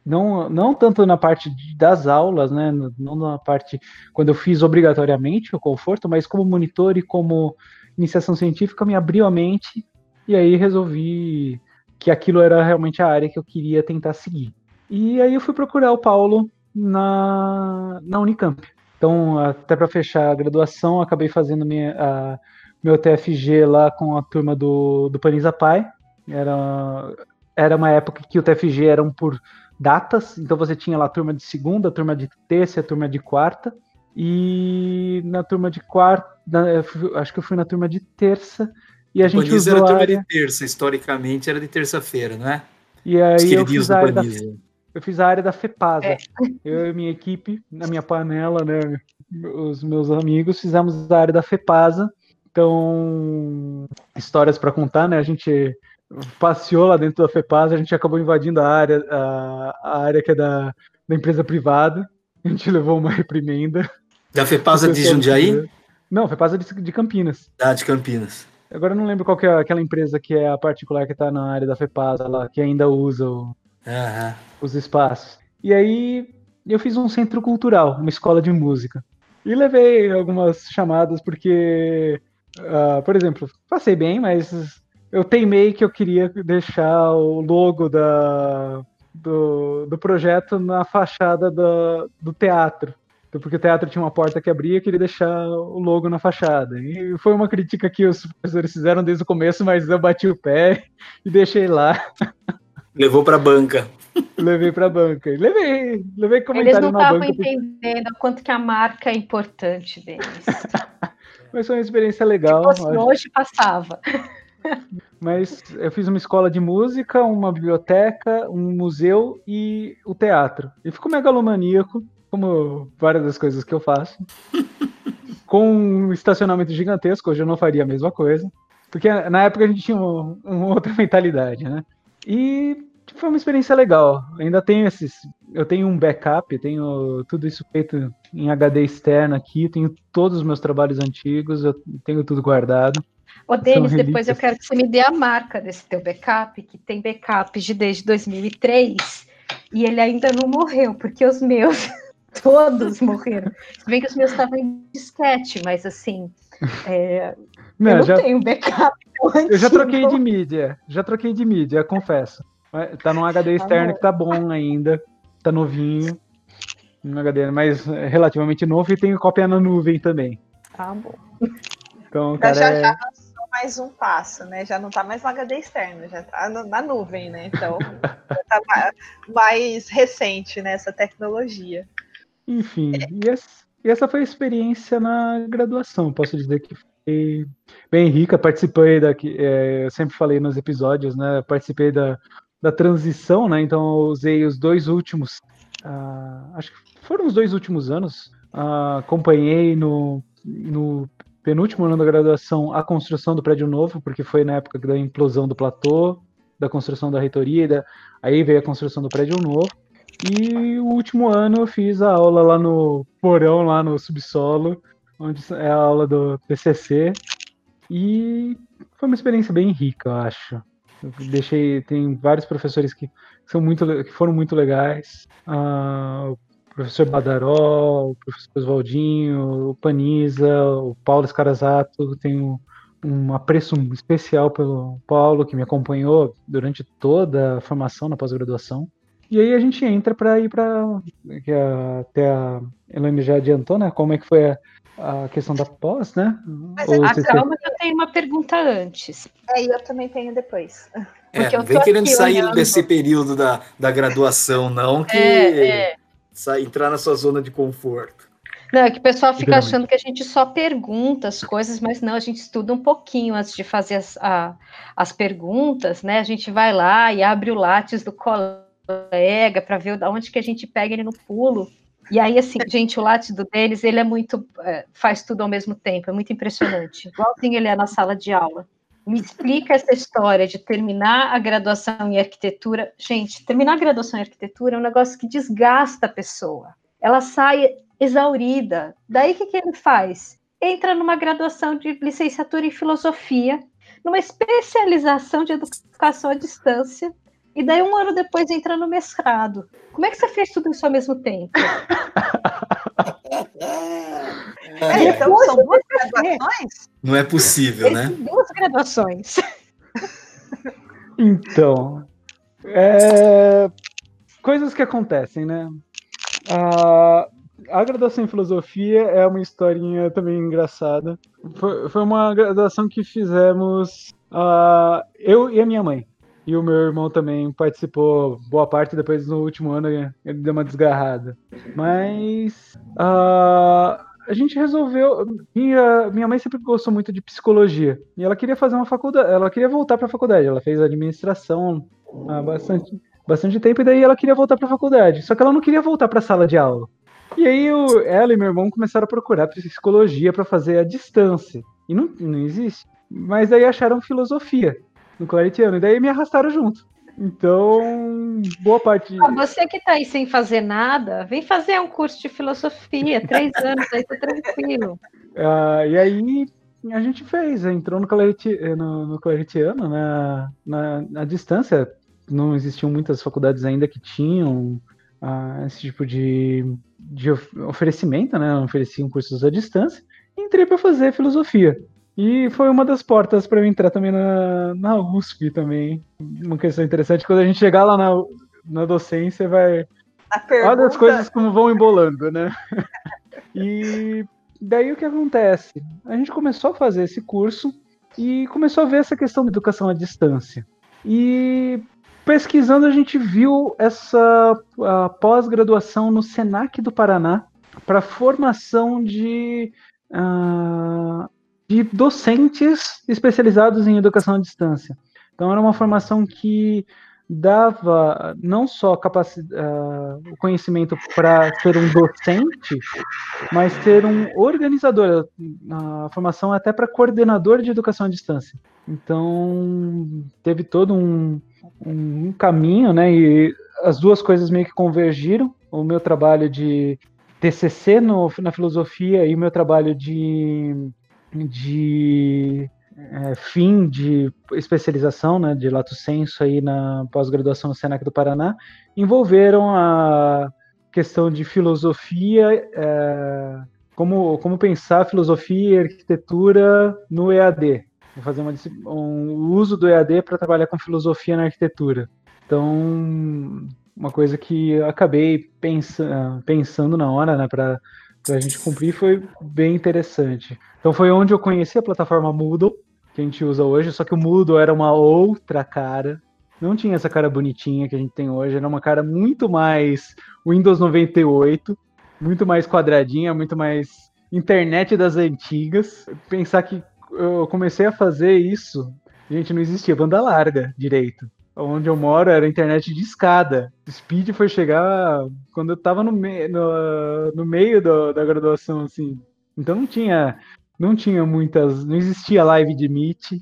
não, não tanto na parte das aulas, né, não na parte quando eu fiz obrigatoriamente o conforto, mas como monitor e como iniciação científica me abriu a mente e aí resolvi que aquilo era realmente a área que eu queria tentar seguir. E aí eu fui procurar o Paulo na, na Unicamp. Então, até para fechar a graduação, acabei fazendo minha, a, meu TFG lá com a turma do, do Panisa Pai. Era, era uma época que o TFG eram por datas, então você tinha lá a turma de segunda, a turma de terça, a turma de quarta. E na turma de quarta, acho que eu fui na turma de terça, e a gente Panisa era a turma área... de terça, historicamente era de terça-feira, não é? E aí eu fiz, a área da, eu fiz a área da FEPASA. É. Eu e minha equipe, na minha panela, né, os meus amigos, fizemos a área da FEPASA. Então, histórias para contar, né? A gente passeou lá dentro da FEPASA, a gente acabou invadindo a área, a, a área que é da, da empresa privada. A gente levou uma reprimenda. Da FEPASA de Jundiaí? Não, FEPASA de, de Campinas. Ah, de Campinas. Agora eu não lembro qual que é aquela empresa que é a particular que está na área da FEPASA lá, que ainda usa o, uhum. os espaços. E aí eu fiz um centro cultural, uma escola de música. E levei algumas chamadas porque, uh, por exemplo, passei bem, mas eu teimei que eu queria deixar o logo da, do, do projeto na fachada do, do teatro. Porque o teatro tinha uma porta que abria, eu queria deixar o logo na fachada. E foi uma crítica que os professores fizeram desde o começo, mas eu bati o pé e deixei lá. Levou para banca. Levei para banca. Levei, levei comentário na banca. Eles não estavam entendendo porque... quanto que a marca é importante deles. mas foi uma experiência legal. Se fosse hoje, passava. Mas eu fiz uma escola de música, uma biblioteca, um museu e o teatro. E ficou megalomaníaco como várias das coisas que eu faço. com um estacionamento gigantesco, hoje eu não faria a mesma coisa. Porque na época a gente tinha uma, uma outra mentalidade, né? E foi uma experiência legal. Ainda tenho esses. Eu tenho um backup, tenho tudo isso feito em HD externo aqui, tenho todos os meus trabalhos antigos, eu tenho tudo guardado. Ô, Denis, depois eu quero que você me dê a marca desse teu backup, que tem backup de desde 2003, e ele ainda não morreu, porque os meus Todos morreram. Se bem que os meus estavam em disquete, mas assim. É, não, eu não já, tenho backup. Eu já troquei de mídia. Já troquei de mídia, confesso. Tá num HD tá externo que tá bom ainda. Tá novinho. Um HD, mas relativamente novo e tenho cópia na nuvem também. Tá bom. Então, cara, já, é... mais um passo, né? Já não tá mais no HD externo, já tá no, na nuvem, né? Então, tá mais recente né, tecnologia. Enfim, e, essa, e essa foi a experiência na graduação. Posso dizer que foi bem rica. Participei da. É, eu sempre falei nos episódios, né? Participei da, da transição, né? Então usei os dois últimos. Uh, acho que foram os dois últimos anos. Uh, acompanhei no, no penúltimo ano da graduação a construção do prédio novo, porque foi na época da implosão do platô, da construção da reitoria, da, aí veio a construção do prédio novo. E o último ano eu fiz a aula lá no porão, lá no subsolo, onde é a aula do TCC. E foi uma experiência bem rica, eu acho. Eu deixei, tem vários professores que são muito, que foram muito legais. Uh, professor Badaró, o professor Oswaldinho, o Paniza, o Paulo Escarazato. Tenho um apreço especial pelo Paulo, que me acompanhou durante toda a formação na pós-graduação. E aí a gente entra para ir para até a Elaine já adiantou, né? Como é que foi a, a questão da pós, né? Mas Ou a calma que eu tenho uma pergunta antes. É, eu também tenho depois. É, não vem querendo sair olhando. desse período da, da graduação, não, que é, é. Entrar na sua zona de conforto. Não, é que o pessoal fica achando que a gente só pergunta as coisas, mas não, a gente estuda um pouquinho antes de fazer as, a, as perguntas, né? A gente vai lá e abre o látis do colega para ver onde que a gente pega ele no pulo. E aí, assim, gente, o látido deles, ele é muito. É, faz tudo ao mesmo tempo, é muito impressionante. Igualzinho ele é na sala de aula. Me explica essa história de terminar a graduação em arquitetura. Gente, terminar a graduação em arquitetura é um negócio que desgasta a pessoa. Ela sai exaurida. Daí o que, que ele faz? Entra numa graduação de licenciatura em filosofia, numa especialização de educação à distância, e daí um ano depois entra no mestrado. Como é que você fez tudo isso ao mesmo tempo? É, então são duas graduações? Não é possível, né? Duas graduações. Então, é... coisas que acontecem, né? Uh, a graduação em filosofia é uma historinha também engraçada. Foi, foi uma graduação que fizemos uh, eu e a minha mãe. E o meu irmão também participou boa parte, depois no último ano ele deu uma desgarrada. Mas uh, a gente resolveu. Minha, minha mãe sempre gostou muito de psicologia. E ela queria fazer uma faculdade. Ela queria voltar para a faculdade. Ela fez administração há bastante, bastante tempo, e daí ela queria voltar para a faculdade. Só que ela não queria voltar para a sala de aula. E aí eu, ela e meu irmão começaram a procurar psicologia para fazer a distância. E não, não existe. Mas daí acharam filosofia no Claretiano. E daí me arrastaram junto. Então, boa parte. Ah, você que está aí sem fazer nada, vem fazer um curso de filosofia, três anos, aí tá tranquilo. Ah, e aí a gente fez, entrou no, Clareti, no, no Claretiano, na, na, na, distância. Não existiam muitas faculdades ainda que tinham ah, esse tipo de, de oferecimento, né? Ofereciam cursos à distância. E entrei para fazer filosofia. E foi uma das portas para eu entrar também na, na USP também. Uma questão interessante, quando a gente chegar lá na, na docência, vai. Pergunta... Olha as coisas como vão embolando, né? e daí o que acontece? A gente começou a fazer esse curso e começou a ver essa questão da educação à distância. E pesquisando a gente viu essa pós-graduação no Senac do Paraná para formação de uh, de docentes especializados em educação à distância. Então, era uma formação que dava não só uh, o conhecimento para ser um docente, mas ser um organizador, a formação até para coordenador de educação à distância. Então, teve todo um, um caminho, né? E as duas coisas meio que convergiram. O meu trabalho de TCC no, na filosofia e o meu trabalho de de é, fim de especialização, né, de lato senso aí na pós-graduação no Senac do Paraná, envolveram a questão de filosofia, é, como, como pensar filosofia e arquitetura no EAD, fazer uma, um uso do EAD para trabalhar com filosofia na arquitetura. Então, uma coisa que eu acabei pensa, pensando na hora, né, para a gente cumprir foi bem interessante. Então foi onde eu conheci a plataforma Moodle, que a gente usa hoje, só que o Moodle era uma outra cara. Não tinha essa cara bonitinha que a gente tem hoje, era uma cara muito mais Windows 98, muito mais quadradinha, muito mais internet das antigas. Pensar que eu comecei a fazer isso, gente, não existia banda larga direito. Onde eu moro era internet de escada. Speed foi chegar quando eu tava no, me no, no meio do, da graduação, assim. Então não tinha não tinha muitas, não existia live de Meet,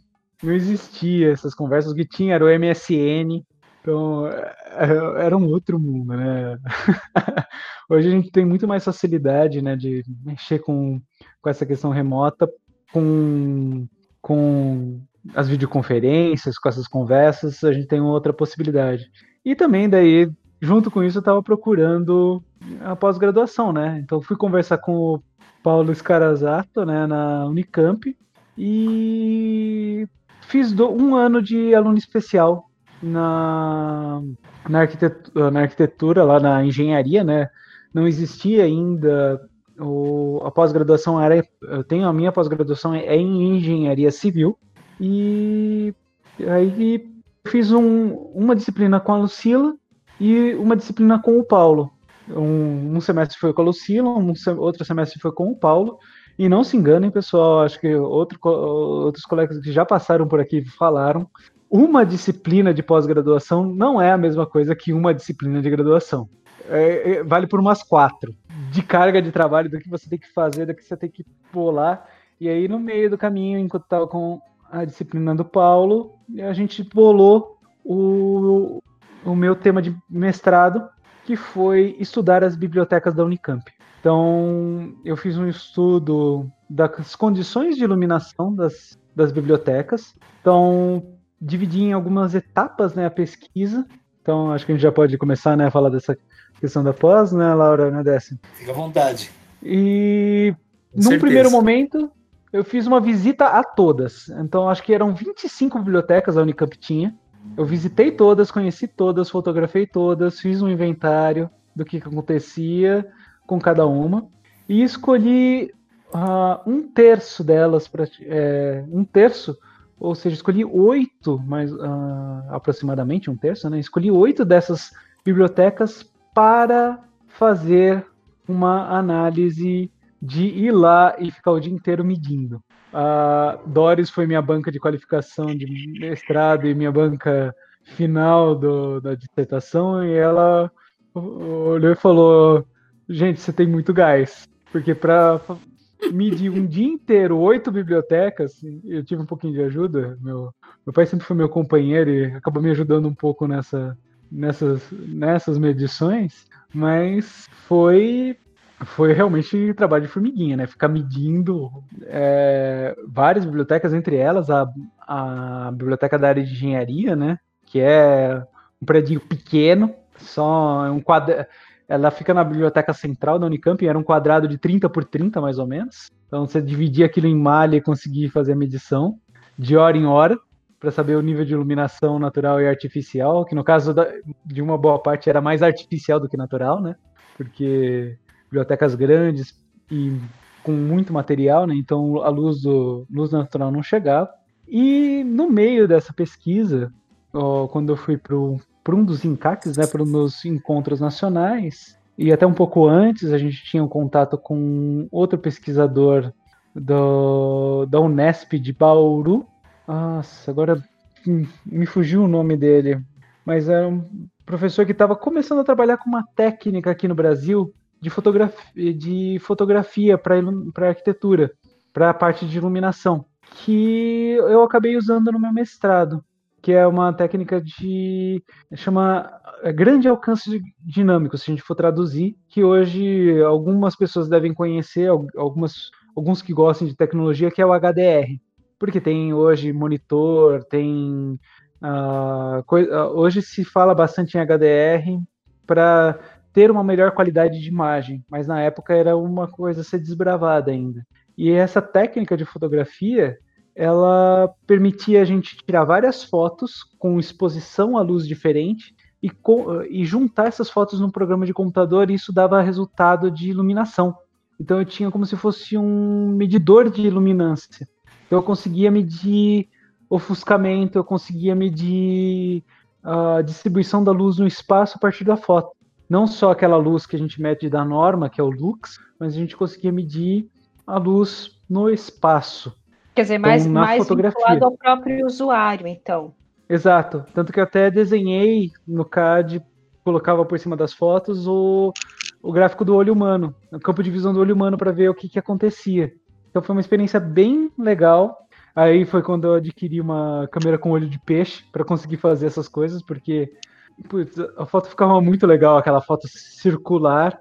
não existia essas conversas, o que tinha era o MSN, então é, era um outro mundo, né? Hoje a gente tem muito mais facilidade, né, de mexer com, com essa questão remota, com, com as videoconferências, com essas conversas, a gente tem outra possibilidade. E também daí, junto com isso, eu estava procurando a pós-graduação, né? Então fui conversar com o Paulo Scarazato, né, na Unicamp, e fiz um ano de aluno especial na, na, arquitetura, na arquitetura, lá na engenharia, né? Não existia ainda o, a pós-graduação era eu tenho a minha pós-graduação é em engenharia civil e aí fiz um, uma disciplina com a Lucila e uma disciplina com o Paulo um, um semestre foi com a Lucila, um, outro semestre foi com o Paulo. E não se enganem, pessoal, acho que outro, outros colegas que já passaram por aqui falaram. Uma disciplina de pós-graduação não é a mesma coisa que uma disciplina de graduação. É, é, vale por umas quatro de carga de trabalho do que você tem que fazer, do que você tem que pular. E aí, no meio do caminho, enquanto estava com a disciplina do Paulo, a gente bolou o, o meu tema de mestrado, que foi estudar as bibliotecas da Unicamp. Então, eu fiz um estudo das condições de iluminação das, das bibliotecas. Então, dividi em algumas etapas né, a pesquisa. Então, acho que a gente já pode começar né, a falar dessa questão da pós, né, Laura, né? Fica à vontade. E, Com num certeza. primeiro momento, eu fiz uma visita a todas. Então, acho que eram 25 bibliotecas a Unicamp tinha. Eu visitei todas, conheci todas, fotografei todas, fiz um inventário do que, acontecia, com cada uma e escolhi uh, um terço delas para é, um terço, ou seja, escolhi oito, mais uh, aproximadamente um terço, né? Escolhi oito dessas bibliotecas para fazer uma análise de ir lá e ficar o dia inteiro medindo. A Doris foi minha banca de qualificação de mestrado e minha banca final do, da dissertação, e ela olhou e falou: Gente, você tem muito gás, porque para medir um dia inteiro oito bibliotecas, eu tive um pouquinho de ajuda. Meu, meu pai sempre foi meu companheiro e acabou me ajudando um pouco nessa, nessas, nessas medições, mas foi foi realmente trabalho de formiguinha, né? Ficar medindo é, várias bibliotecas, entre elas a, a biblioteca da área de engenharia, né? Que é um prédio pequeno, só um quadro. Ela fica na biblioteca central da Unicamp, e era um quadrado de 30 por 30, mais ou menos. Então você dividia aquilo em malha e conseguia fazer a medição de hora em hora para saber o nível de iluminação natural e artificial, que no caso da, de uma boa parte era mais artificial do que natural, né? Porque bibliotecas grandes e com muito material, né? Então a luz do luz natural não chegava. E no meio dessa pesquisa, ó, quando eu fui para um dos encaques, né, para os meus encontros nacionais, e até um pouco antes a gente tinha um contato com outro pesquisador do, da Unesp de Bauru. Nossa, agora me fugiu o nome dele, mas era um professor que estava começando a trabalhar com uma técnica aqui no Brasil de fotografia, de fotografia para arquitetura, para a parte de iluminação, que eu acabei usando no meu mestrado, que é uma técnica de chama é, grande alcance dinâmico, se a gente for traduzir, que hoje algumas pessoas devem conhecer, algumas alguns que gostam de tecnologia, que é o HDR, porque tem hoje monitor, tem uh, hoje se fala bastante em HDR para ter uma melhor qualidade de imagem, mas na época era uma coisa a ser desbravada ainda. E essa técnica de fotografia, ela permitia a gente tirar várias fotos com exposição à luz diferente e, e juntar essas fotos num programa de computador e isso dava resultado de iluminação. Então eu tinha como se fosse um medidor de iluminância. Então eu conseguia medir ofuscamento, eu conseguia medir a distribuição da luz no espaço a partir da foto não só aquela luz que a gente mede da norma, que é o lux, mas a gente conseguia medir a luz no espaço. Quer dizer, mais, então, mais fotografia. vinculado ao próprio usuário, então. Exato. Tanto que eu até desenhei no CAD, colocava por cima das fotos o, o gráfico do olho humano, o campo de visão do olho humano para ver o que, que acontecia. Então foi uma experiência bem legal. Aí foi quando eu adquiri uma câmera com olho de peixe para conseguir fazer essas coisas, porque Putz, a foto ficava muito legal, aquela foto circular,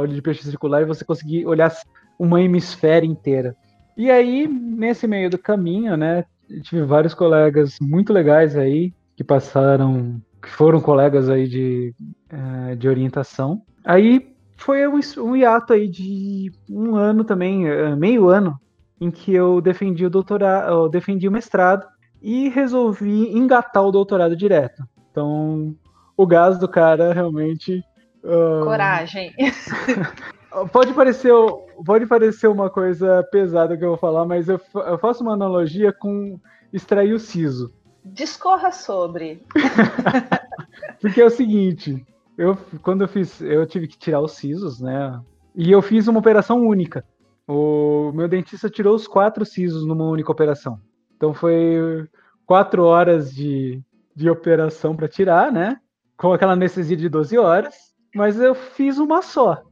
olho de peixe circular, e você conseguir olhar uma hemisféria inteira. E aí, nesse meio do caminho, né, tive vários colegas muito legais aí, que passaram, que foram colegas aí de, uh, de orientação. Aí foi um, um hiato aí de um ano também, uh, meio ano, em que eu defendi o doutorado, eu defendi o mestrado e resolvi engatar o doutorado direto. Então, o gás do cara realmente. Uh... Coragem. pode parecer, pode parecer uma coisa pesada que eu vou falar, mas eu, eu faço uma analogia com extrair o siso. Discorra sobre. Porque é o seguinte, eu quando eu fiz, eu tive que tirar os sisos, né? E eu fiz uma operação única. O meu dentista tirou os quatro sisos numa única operação. Então foi quatro horas de, de operação para tirar, né? Com aquela anestesia de 12 horas, mas eu fiz uma só,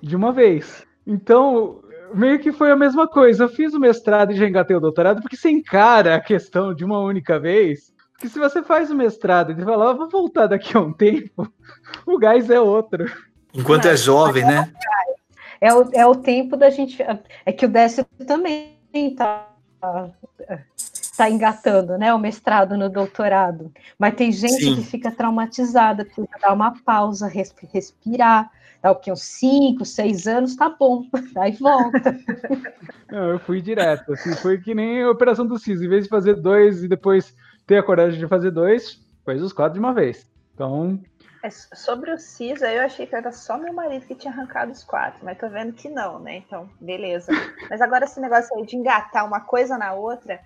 de uma vez. Então, meio que foi a mesma coisa. Eu fiz o mestrado e já engatei o doutorado, porque você encara a questão de uma única vez. Porque se você faz o mestrado e fala, oh, vou voltar daqui a um tempo, o gás é outro. Enquanto é jovem, né? É o, é o tempo da gente. É que o Décio também tá está engatando, né, o mestrado no doutorado. Mas tem gente Sim. que fica traumatizada, precisa dar uma pausa, respirar, dá o que, uns 5, 6 anos, tá bom, aí volta. Não, eu fui direto, assim, foi que nem a operação do CIS, em vez de fazer dois e depois ter a coragem de fazer dois, fez os quatro de uma vez. Então, É, sobre o CISA, eu achei que era só meu marido que tinha arrancado os quatro, mas tô vendo que não, né? Então, beleza. Mas agora esse negócio aí de engatar uma coisa na outra,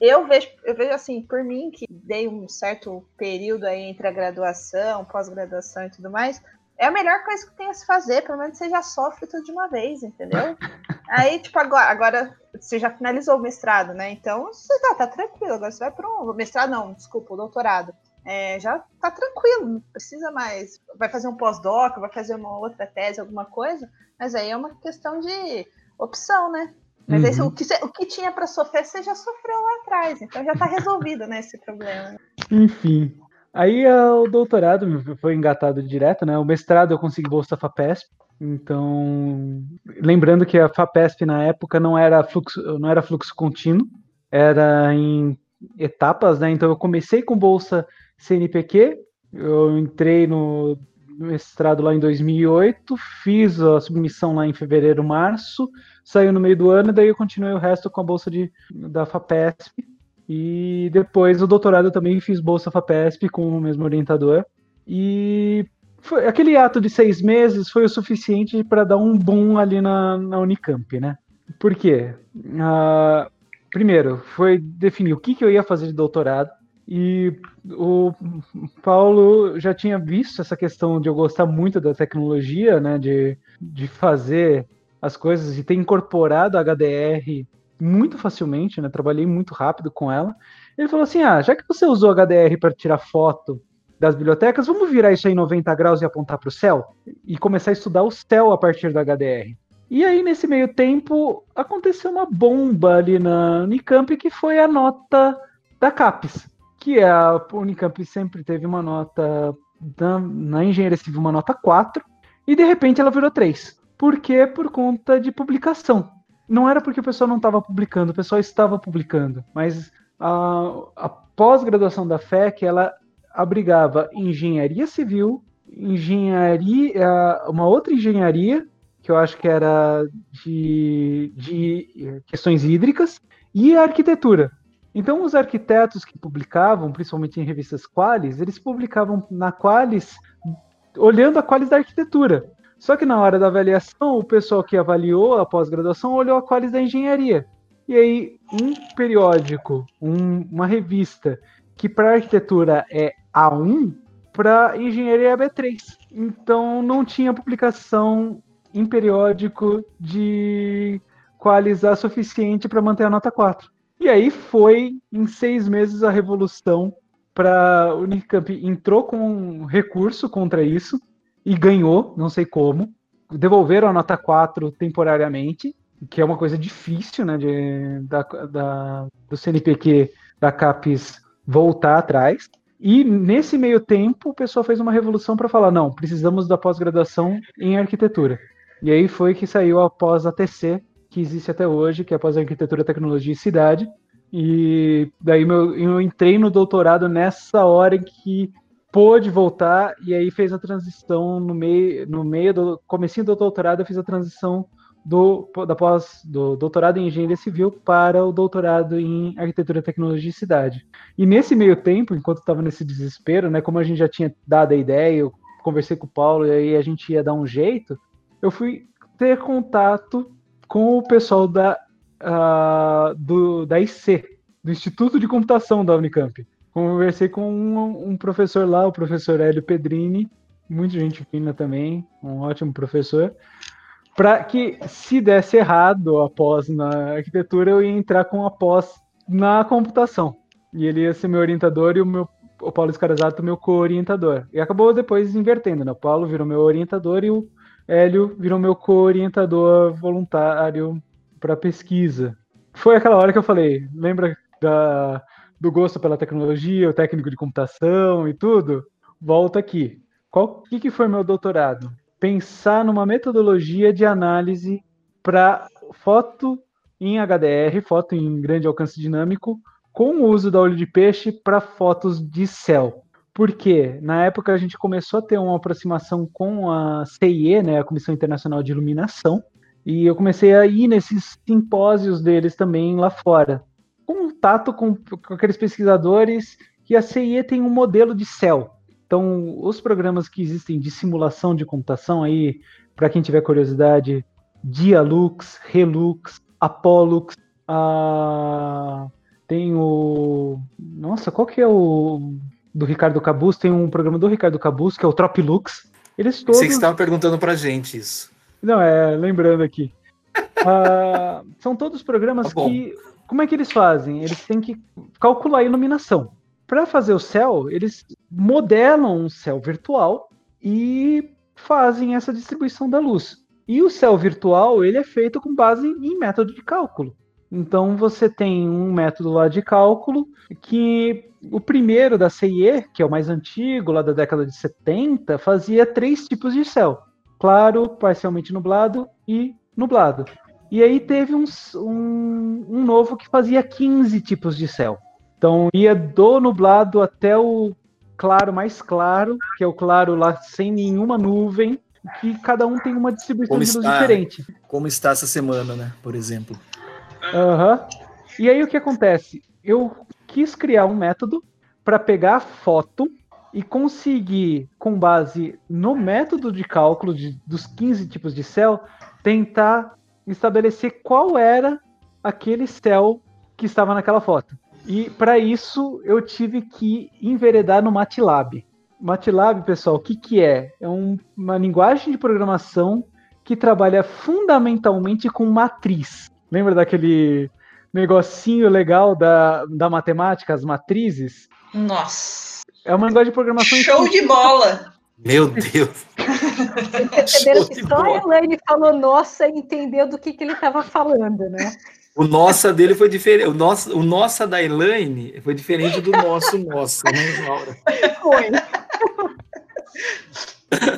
eu vejo, eu vejo assim, por mim, que dei um certo período aí entre a graduação, pós-graduação e tudo mais, é a melhor coisa que tem a se fazer, pelo menos você já sofre tudo de uma vez, entendeu? Aí, tipo, agora, agora você já finalizou o mestrado, né? Então, você tá, tá tranquilo, agora você vai para um mestrado, não, desculpa, o doutorado. É, já tá tranquilo, não precisa mais. Vai fazer um pós-doc, vai fazer uma outra tese, alguma coisa, mas aí é uma questão de opção, né? Mas uhum. esse, o, que o que tinha para sofrer, você já sofreu lá atrás, então já tá resolvido, né, esse problema. Enfim, Aí o doutorado foi engatado direto, né? O mestrado eu consegui bolsa FAPESP. Então, lembrando que a FAPESP na época não era fluxo, não era fluxo contínuo, era em etapas, né? Então eu comecei com bolsa CNPq, eu entrei no mestrado lá em 2008, fiz a submissão lá em fevereiro, março, saiu no meio do ano, e daí eu continuei o resto com a bolsa de, da FAPESP. E depois o doutorado eu também fiz bolsa FAPESP com o mesmo orientador. E foi, aquele ato de seis meses foi o suficiente para dar um boom ali na, na Unicamp, né? Por quê? Uh, primeiro, foi definir o que, que eu ia fazer de doutorado. E o Paulo já tinha visto essa questão de eu gostar muito da tecnologia, né? De, de fazer as coisas, e ter incorporado a HDR muito facilmente, né? Trabalhei muito rápido com ela. Ele falou assim: ah, já que você usou HDR para tirar foto das bibliotecas, vamos virar isso aí 90 graus e apontar para o céu? E começar a estudar o céu a partir da HDR. E aí, nesse meio tempo, aconteceu uma bomba ali na Unicamp, que foi a nota da CAPES, que é a Unicamp sempre teve uma nota, na, na engenharia civil, uma nota 4, e de repente ela virou 3. Por quê? Por conta de publicação não era porque o pessoal não estava publicando, o pessoal estava publicando, mas a, a pós-graduação da FEC, ela abrigava engenharia civil, engenharia, uma outra engenharia, que eu acho que era de, de questões hídricas, e arquitetura. Então, os arquitetos que publicavam, principalmente em revistas Qualis, eles publicavam na Qualis olhando a Qualis da arquitetura. Só que na hora da avaliação, o pessoal que avaliou a pós-graduação olhou a qualidade da engenharia. E aí, um periódico, um, uma revista, que para arquitetura é A1, para engenharia é B3. Então, não tinha publicação em periódico de qualizar suficiente para manter a nota 4. E aí foi, em seis meses, a revolução para Unicamp entrou com um recurso contra isso, e ganhou, não sei como. Devolveram a nota 4 temporariamente, que é uma coisa difícil, né, de, da, da, do CNPq da CAPES voltar atrás. E nesse meio tempo, o pessoal fez uma revolução para falar: não, precisamos da pós-graduação em arquitetura. E aí foi que saiu a pós-ATC, que existe até hoje, que é a pós-arquitetura, tecnologia e cidade. E daí meu, eu entrei no doutorado nessa hora que pôde voltar e aí fez a transição no meio, no meio do comecinho do doutorado, eu fiz a transição do, da pós, do doutorado em engenharia civil para o doutorado em arquitetura, tecnologia e cidade. E nesse meio tempo, enquanto estava nesse desespero, né, como a gente já tinha dado a ideia, eu conversei com o Paulo e aí a gente ia dar um jeito, eu fui ter contato com o pessoal da, uh, do, da IC, do Instituto de Computação da Unicamp. Conversei com um, um, professor lá, o professor Hélio Pedrini, muita gente fina também, um ótimo professor, para que se desse errado após na arquitetura, eu ia entrar com após na computação. E ele ia ser meu orientador e o meu o Paulo Escarazato meu co-orientador. E acabou depois invertendo, né? O Paulo virou meu orientador e o Hélio virou meu co-orientador voluntário para pesquisa. Foi aquela hora que eu falei, lembra da do gosto pela tecnologia, o técnico de computação e tudo, volta aqui. Qual que, que foi meu doutorado? Pensar numa metodologia de análise para foto em HDR, foto em grande alcance dinâmico, com o uso da olho de peixe para fotos de céu. Porque na época a gente começou a ter uma aproximação com a CIE, né, a Comissão Internacional de Iluminação, e eu comecei a ir nesses simpósios deles também lá fora contato com, com aqueles pesquisadores que a CIE tem um modelo de céu. Então, os programas que existem de simulação de computação aí, para quem tiver curiosidade, Dialux, Relux, Apolux, a... tem o. Nossa, qual que é o. Do Ricardo Cabuz, tem um programa do Ricardo Cabuz, que é o Tropilux. Eles todos. Sei que você estava perguntando pra gente isso. Não, é, lembrando aqui. Ah, são todos programas Tá que. Como é que eles fazem? Eles têm que calcular a iluminação. Para fazer o céu, eles modelam um céu virtual e fazem essa distribuição da luz. E o céu virtual ele é feito com base em método de cálculo. Então você tem um método lá de cálculo que o primeiro da CIE, que é o mais antigo, lá da década de 70, fazia três tipos de céu: claro, parcialmente nublado e nublado. E aí teve uns- um, um novo que fazia 15 tipos de céu. Então ia do nublado até o claro mais claro, que é o claro lá sem nenhuma nuvem, que cada um tem uma distribuição Como de luz está? diferente. Como está essa semana, né? Por exemplo. Aham. E aí o que acontece? Eu quis criar um método para pegar a foto e conseguir, com base no método de cálculo de- dos 15 tipos de céu, tentar estabelecer qual era aquele céu que estava naquela foto. E para isso eu tive que enveredar no MATLAB. MATLAB, pessoal, o que, que é? É um- uma linguagem de programação que trabalha fundamentalmente com matriz. Lembra daquele negocinho legal da, da matemática, as matrizes? Nossa. É uma linguagem de programação Show de bola! Meu Deus. Perceberam Show que de só a bola. Elaine falou nossa e entendeu do que, que ele estava falando, né? O nossa dele foi diferente. O nosso, o nossa da Elaine foi diferente do nosso nossa, né, Laura? Foi.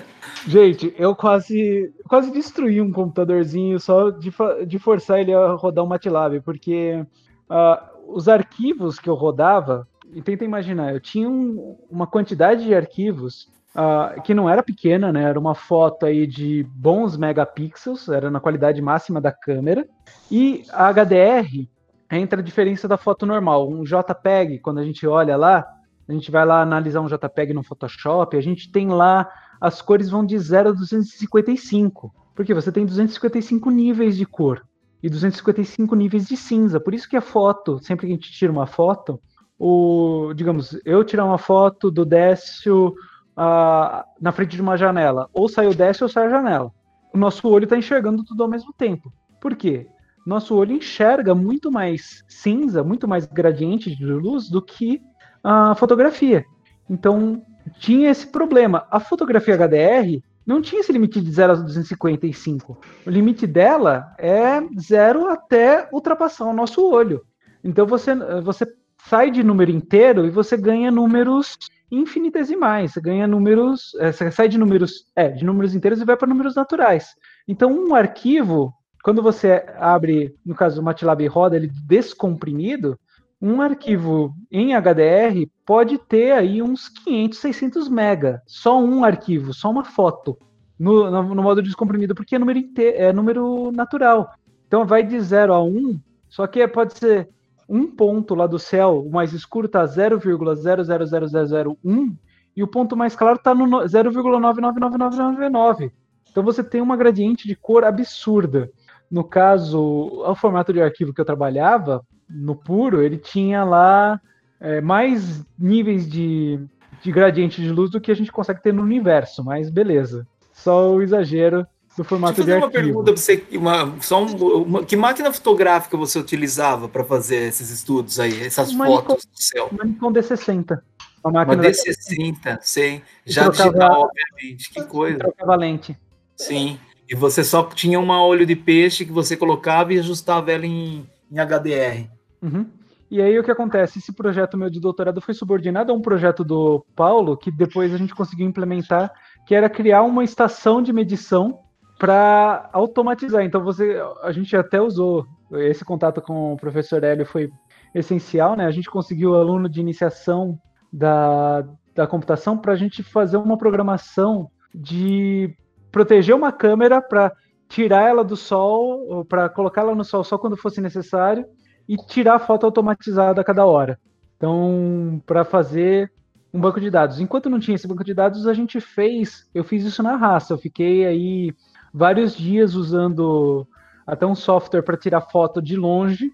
Gente, eu quase quase destruí um computadorzinho só de, de forçar ele a rodar um MATLAB, porque ah, os arquivos que eu rodava, e tenta imaginar, eu tinha um- uma quantidade de arquivos ah, que não era pequena, né? Era uma foto aí de bons megapixels, era na qualidade máxima da câmera, e a HDR entra a diferença da foto normal. Um JPEG, quando a gente olha lá, a gente vai lá analisar um JPEG no Photoshop, a gente tem lá as cores vão de 0 a 255. Porque você tem 255 níveis de cor e 255 níveis de cinza. Por isso que a foto, sempre que a gente tira uma foto, o, digamos, eu tirar uma foto do Décio ah, na frente de uma janela, ou sai o Décio ou sai a janela. O nosso olho está enxergando tudo ao mesmo tempo. Por quê? Nosso olho enxerga muito mais cinza, muito mais gradiente de luz do que a fotografia. Então, tinha esse problema. A fotografia HDR não tinha esse limite de 0 a 255. O limite dela é 0 até ultrapassar o nosso olho. Então você, você sai de número inteiro e você ganha números infinitesimais. Você ganha números. é, Você sai de números. É, de números inteiros e vai para números naturais. Então, um arquivo, quando você abre, no caso, o MATLAB roda ele descomprimido, um arquivo em HDR pode ter aí uns 500, 600 mega. Só um arquivo, só uma foto. No, no, no modo descomprimido, porque é número, inte- é número natural. Então vai de 0 a 1, só que pode ser um ponto lá do céu, o mais escuro está 0,000001 e o ponto mais claro está no no- 0,999999. Então você tem uma gradiente de cor absurda. No caso, o formato de arquivo que eu trabalhava, no puro, ele tinha lá é, mais níveis de, de gradiente de luz do que a gente consegue ter no universo, mas beleza. Só o exagero do formato Deixa eu de fazer uma arquivo. pergunta para você. Uma, só um- uma- que máquina fotográfica você utilizava para fazer esses estudos aí, essas Uma fotos do céu? Uma Nikon D60. Uma Uma máquina da- D60, sei. Já trocava- digital, obviamente. Que coisa. trocava lente. Sim. E você só tinha uma olho de peixe que você colocava e ajustava ela em, em HDR. Uhum. E aí o que acontece? Esse projeto meu de doutorado foi subordinado a um projeto do Paulo que depois a gente conseguiu implementar, que era criar uma estação de medição para automatizar. Então você, a gente até usou esse contato com o professor Hélio foi essencial, né? A gente conseguiu aluno de iniciação da, da computação para a gente fazer uma programação de proteger uma câmera para tirar ela do sol, para colocá-la no sol só quando fosse necessário e tirar foto automatizada a cada hora. Então, para fazer um banco de dados. Enquanto não tinha esse banco de dados, a gente fez, eu fiz isso na raça. Eu fiquei aí vários dias usando até um software para tirar foto de longe,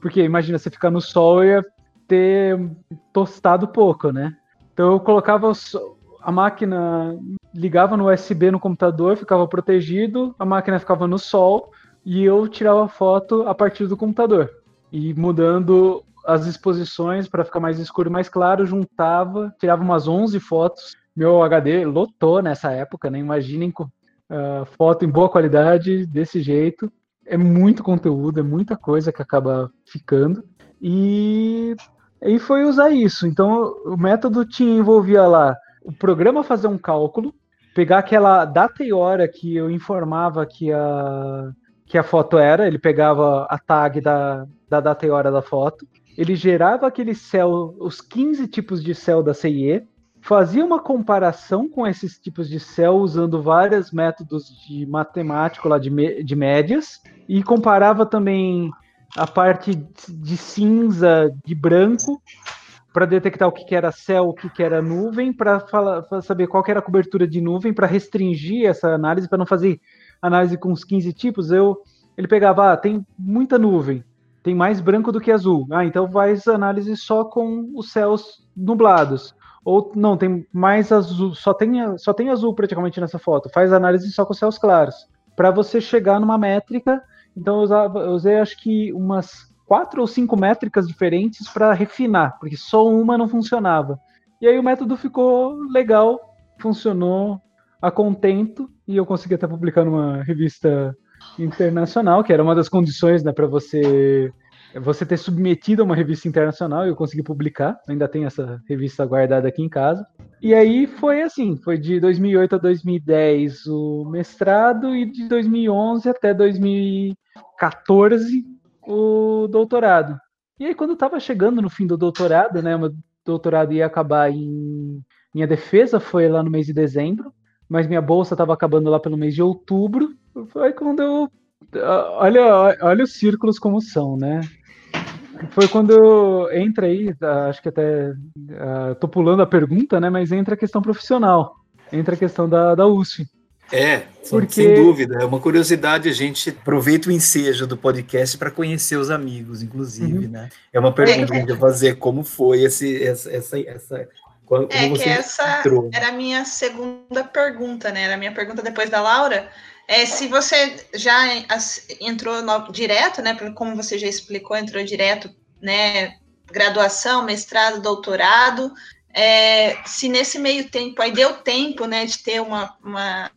porque imagina você ficar no sol e ter tostado pouco, né? Então eu colocava a máquina ligava no USB no computador, ficava protegido, a máquina ficava no sol e eu tirava foto a partir do computador. E mudando as exposições para ficar mais escuro e mais claro, juntava, tirava umas 11 fotos. Meu HD lotou nessa época, né? Imaginem uh, foto em boa qualidade desse jeito. É muito conteúdo, é muita coisa que acaba ficando. E aí foi usar isso. Então o método tinha envolvia lá o programa fazer um cálculo, pegar aquela data e hora que eu informava que a, que a foto era, ele pegava a tag da, da data e hora da foto, ele gerava aquele céu, os 15 tipos de céu da CIE, fazia uma comparação com esses tipos de céu usando vários métodos de matemático lá de, de médias e comparava também a parte de cinza, de branco para detectar o que, que, era céu, o que, que era nuvem, para saber qual era a cobertura de nuvem, para restringir essa análise, para não fazer análise com os 15 tipos. Eu, ele pegava, ah, tem muita nuvem, tem mais branco do que azul. Ah, então faz análise só com os céus nublados. Ou não, tem mais azul, só tem, só tem azul praticamente nessa foto. Faz análise só com céus claros. Para você chegar numa métrica, então eu, usava, eu usei acho que umas quatro ou cinco métricas diferentes para refinar, porque só uma não funcionava. E aí o método ficou legal, funcionou a contento, e eu consegui até publicar numa revista internacional, que era uma das condições né, para você você ter submetido a uma revista internacional e eu consegui publicar. Ainda tenho essa revista guardada aqui em casa. E aí foi assim, foi de 2008 a 2010 o mestrado e de 2011 até 2014 o doutorado. E aí, quando eu estava chegando no fim do doutorado, né, meu doutorado ia acabar em. Minha defesa foi lá no mês de dezembro, mas minha bolsa estava acabando lá pelo mês de outubro. Foi quando eu. Olha, olha os círculos como são, né? Foi quando entra aí, acho que até. Uh, tô pulando a pergunta, né? Mas entra a questão profissional, entra a questão da, da USF. É, Porque... sem dúvida. É uma curiosidade, a gente aproveita o ensejo do podcast para conhecer os amigos, inclusive, uhum. né? É uma pergunta que a gente vai fazer, como foi esse, essa, essa, essa como é que essa entrou? era a minha segunda pergunta, né? Era a minha pergunta depois da Laura. É, se você já entrou no, direto, né? Como você já explicou, entrou direto, né? Graduação, mestrado, doutorado. É, se nesse meio tempo aí deu tempo, né, de ter uma, uma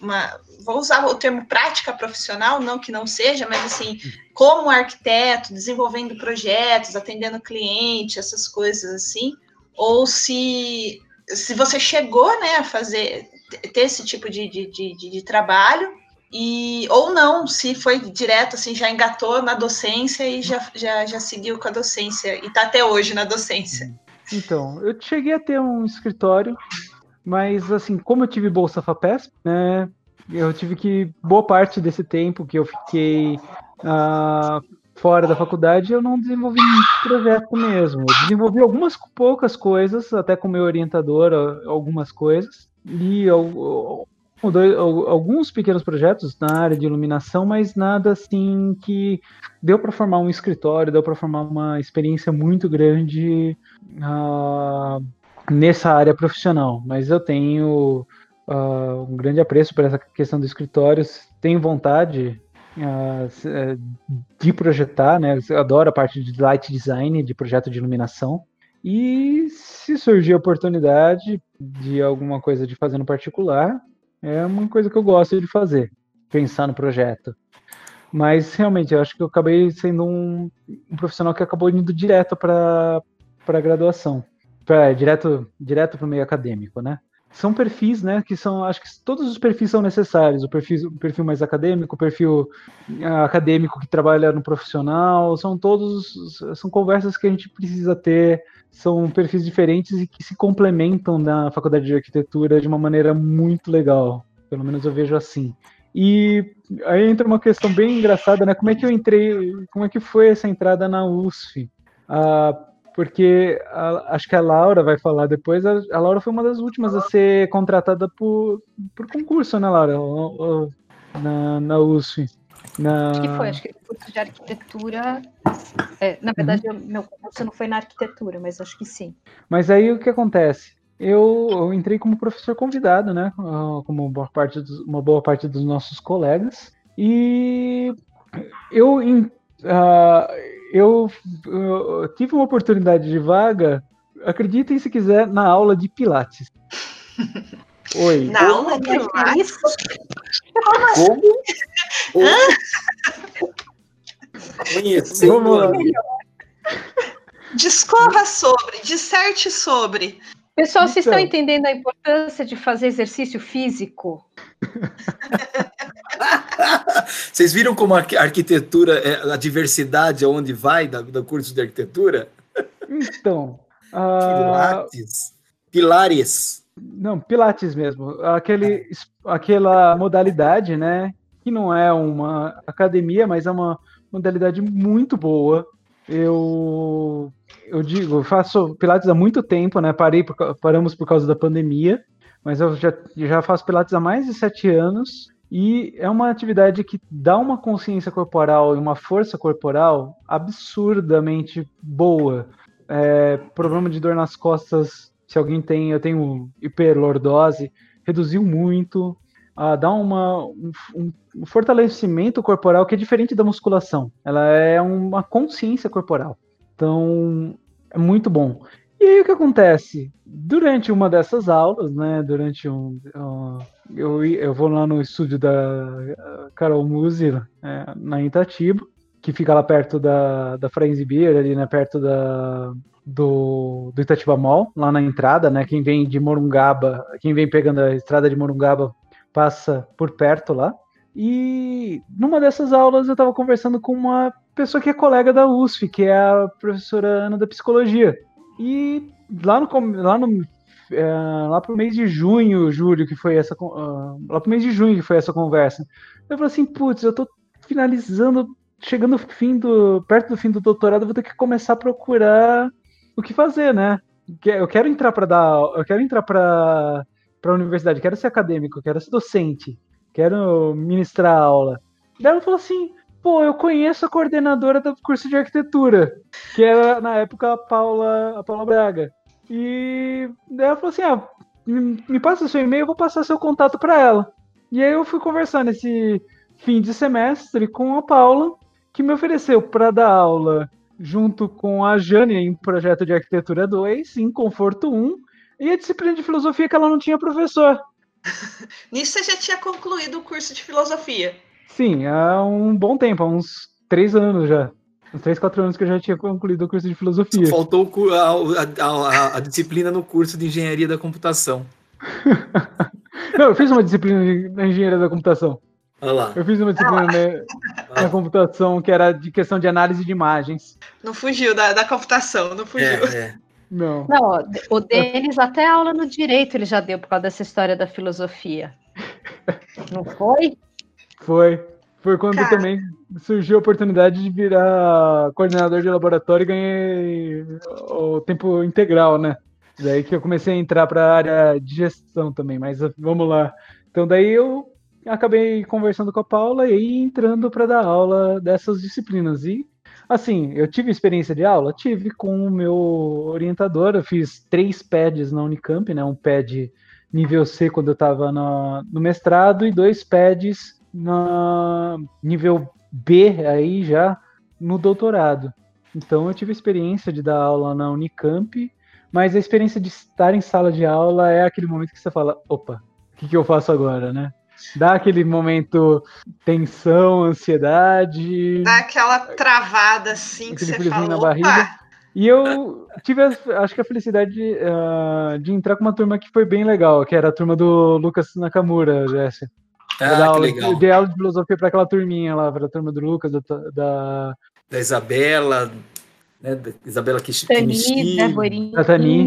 uma, vou usar o termo prática profissional, não que não seja, mas assim, como arquiteto, desenvolvendo projetos, atendendo cliente, essas coisas assim, ou se, se você chegou né, a fazer, ter esse tipo de, de, de, de trabalho, e ou não, se foi direto, assim, já engatou na docência e já, já, já seguiu com a docência, e está até hoje na docência. Então, eu cheguei a ter um escritório mas, assim, como eu tive Bolsa FAPESP, né, eu tive que, boa parte desse tempo que eu fiquei uh, fora da faculdade, eu não desenvolvi muito projeto mesmo. Eu desenvolvi algumas poucas coisas, até com meu orientador, algumas coisas, e alguns pequenos projetos na área de iluminação, mas nada assim que deu para formar um escritório, deu para formar uma experiência muito grande uh, nessa área profissional, mas eu tenho uh, um grande apreço por essa questão do escritório, tenho vontade de projetar, né? Eu adoro a parte de light design, de projeto de iluminação. E se surgir a oportunidade de alguma coisa de fazer no particular, é uma coisa que eu gosto de fazer, pensar no projeto. Mas realmente, eu acho que eu acabei sendo um, um profissional que acabou indo direto para a graduação pra, direto direto para o meio acadêmico, né? São perfis, né? Que são, acho que todos os perfis são necessários. O perfil, o perfil mais acadêmico, o perfil ah, acadêmico que trabalha no profissional, são todos, são conversas que a gente precisa ter. São perfis diferentes e que se complementam na faculdade de arquitetura de uma maneira muito legal. Pelo menos eu vejo assim. E aí entra uma questão bem engraçada, né? Como é que eu entrei, como é que foi essa entrada na USF? Ah, porque a- acho que a Laura vai falar depois. A, a Laura foi uma das últimas a ser contratada por, por concurso, né, Laura? Na, na USF. Na... Acho que foi, acho que o curso de arquitetura. é, na verdade, o meu curso não foi na arquitetura, mas acho que sim. Mas aí o que acontece? Eu, eu entrei como professor convidado, né? Como boa parte dos- uma boa parte dos nossos colegas. E eu, ah, eu, eu tive uma oportunidade de vaga, acreditem se quiser, na aula de Pilates. Oi. Na aula de É Pilates? Como? Conhecendo Vamos lá. discorra sobre, disserte sobre. Pessoal, vocês estão Então. entendendo a importância de fazer exercício físico? Vocês viram como a arqui- arquitetura, é, a diversidade aonde vai da- do curso de arquitetura? Então, ah, Pilates. Pilares. não, Pilates mesmo. Aquele, es- aquela modalidade, né? Que não é uma academia, mas é uma modalidade muito boa. Eu, eu digo, faço Pilates há muito tempo, né? Parei por paramos por causa da pandemia, mas eu já, já faço Pilates há mais de sete anos. E é uma atividade que dá uma consciência corporal e uma força corporal absurdamente boa. É, problema de dor nas costas, se alguém tem, eu tenho hiperlordose, reduziu muito. Ah, dá uma, um, um- um fortalecimento corporal que é diferente da musculação. Ela é uma consciência corporal. Então, é muito bom. E aí o que acontece? Durante uma dessas aulas, né? Durante um. um- eu, eu vou lá no estúdio da eh, Carol Musi, eh, na Itatiba, que fica lá perto da, da Friends Beer, ali, né? Perto da, do, do Itatiba Mall, lá na entrada, né? Quem vem de Morungaba, quem vem pegando a estrada de Morungaba passa por perto lá. E numa dessas aulas eu estava conversando com uma pessoa que é colega da USF, que é a professora Ana da Psicologia. E lá no, lá no é, lá pro mês de junho, julho, que foi essa ah, lá pro mês de junho que foi essa conversa. Eu falei assim, putz, eu tô finalizando, chegando fim do perto do fim do doutorado, vou ter que começar a procurar o que fazer, né? Eu quero entrar para dar, eu quero entrar para para a universidade, quero ser acadêmico, quero ser docente, quero ministrar aula. Daí ela falou assim, pô, eu conheço a coordenadora do curso de arquitetura, que era na época a Paula, a Paula Braga. E ela falou assim, ah, me, passa seu e-mail, eu vou passar seu contato para ela. E aí eu fui conversar nesse fim de semestre com a Paula, que me ofereceu para dar aula junto com a Jane em projeto de arquitetura 2, em conforto 1, e a disciplina de filosofia que ela não tinha professor. Nisso você já tinha concluído o curso de filosofia. Sim, há um bom tempo, há uns três anos já. Uns três, quatro anos que eu já tinha concluído o curso de filosofia. Faltou a, a- a- a disciplina no curso de engenharia da computação. Não, eu fiz uma disciplina de- na engenharia da computação. Olha lá. Eu fiz uma disciplina na, na computação que era de questão de análise de imagens. Não fugiu da, da computação, não fugiu. É, é. Não. Não, o Denis até aula no direito ele já deu por causa dessa história da filosofia. Não foi? Foi. Foi quando Cara. também surgiu a oportunidade de virar coordenador de laboratório e ganhei o tempo integral, né? Daí que eu comecei a entrar para a área de gestão também, mas vamos lá. Então daí eu acabei conversando com a Paula e entrando para dar aula dessas disciplinas. E assim, eu tive experiência de aula? Tive com o meu orientador, eu fiz três pads na Unicamp, né? Um pad nível C quando eu estava no mestrado e dois pads na nível B aí já no doutorado. Então eu tive experiência de dar aula na Unicamp, mas a experiência de estar em sala de aula é aquele momento que você fala, opa, o que, que eu faço agora, né? Dá aquele momento tensão, ansiedade. Dá aquela travada assim que você fala, na opa, barriga. E eu tive, a- acho que a felicidade ah, de entrar com uma turma que foi bem legal, que era a turma do Lucas Nakamura, Jéssica. Eu dei Ah, que aula, legal. eu dei aula de filosofia para aquela turminha lá, para a turma do Lucas, da, da, Da Isabela, né? Da Isabela Kish- Tani, Deborinha. Da Tani.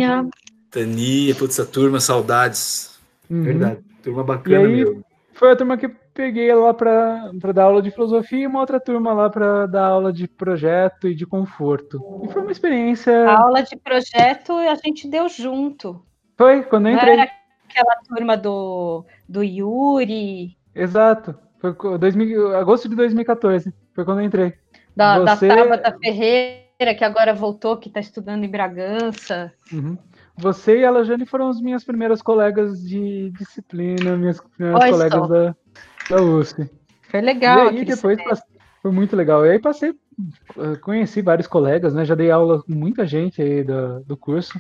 Tani, putz, essa turma, saudades. Uhum. Verdade. Turma bacana E aí- mesmo. Foi a turma que peguei lá para dar aula de filosofia e uma outra turma lá para dar aula de projeto e de conforto. E foi uma experiência. A aula de projeto a gente deu junto. Foi, quando eu entrei. Não era aquela turma do, do Yuri. Exato. Foi 2000, agosto de 2014. Foi quando eu entrei. Da, Você... da Tabata Ferreira, que agora voltou, que está estudando em Bragança. Uhum. Você e a Lajane foram as minhas primeiras colegas de disciplina, minhas primeiras colegas da, da USP. Foi legal. E aí depois passei, foi muito legal. E aí passei, eh, conheci vários colegas, né? Já dei aula com muita gente aí do, do curso.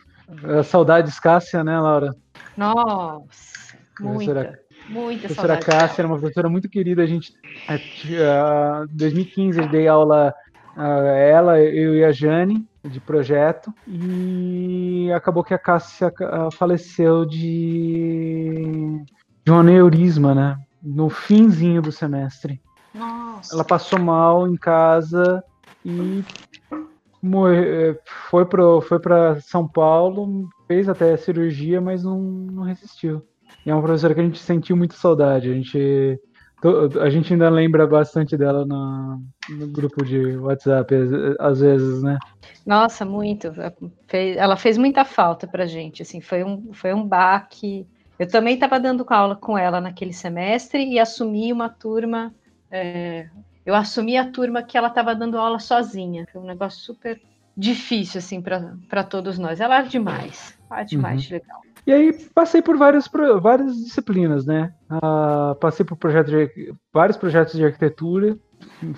Saudades Cássia, né, Laura? Nossa, muita. Muita professora saudade. Cássia era uma professora muito querida. A gente, em 2015, eu dei aula a ela, eu e a Jane, de projeto, e acabou que a Cássia faleceu de, de um aneurisma, né? No finzinho do semestre. Nossa. Ela passou mal em casa e foi para foi São Paulo, fez até cirurgia, mas não, não resistiu. E é uma professora que a gente sentiu muito saudade. A gente, a gente ainda lembra bastante dela no, no grupo de WhatsApp, às vezes, né? Nossa, muito. Ela fez muita falta pra gente. Assim, foi um, foi um baque. Eu também estava dando aula com ela naquele semestre e assumi uma turma. É, eu assumi a turma que ela estava dando aula sozinha. Foi um negócio super difícil, assim, para todos nós. Ela era demais. Ela era demais uhum. legal. E aí passei por várias, várias disciplinas, né? Uh, passei por projetos de, vários projetos de arquitetura,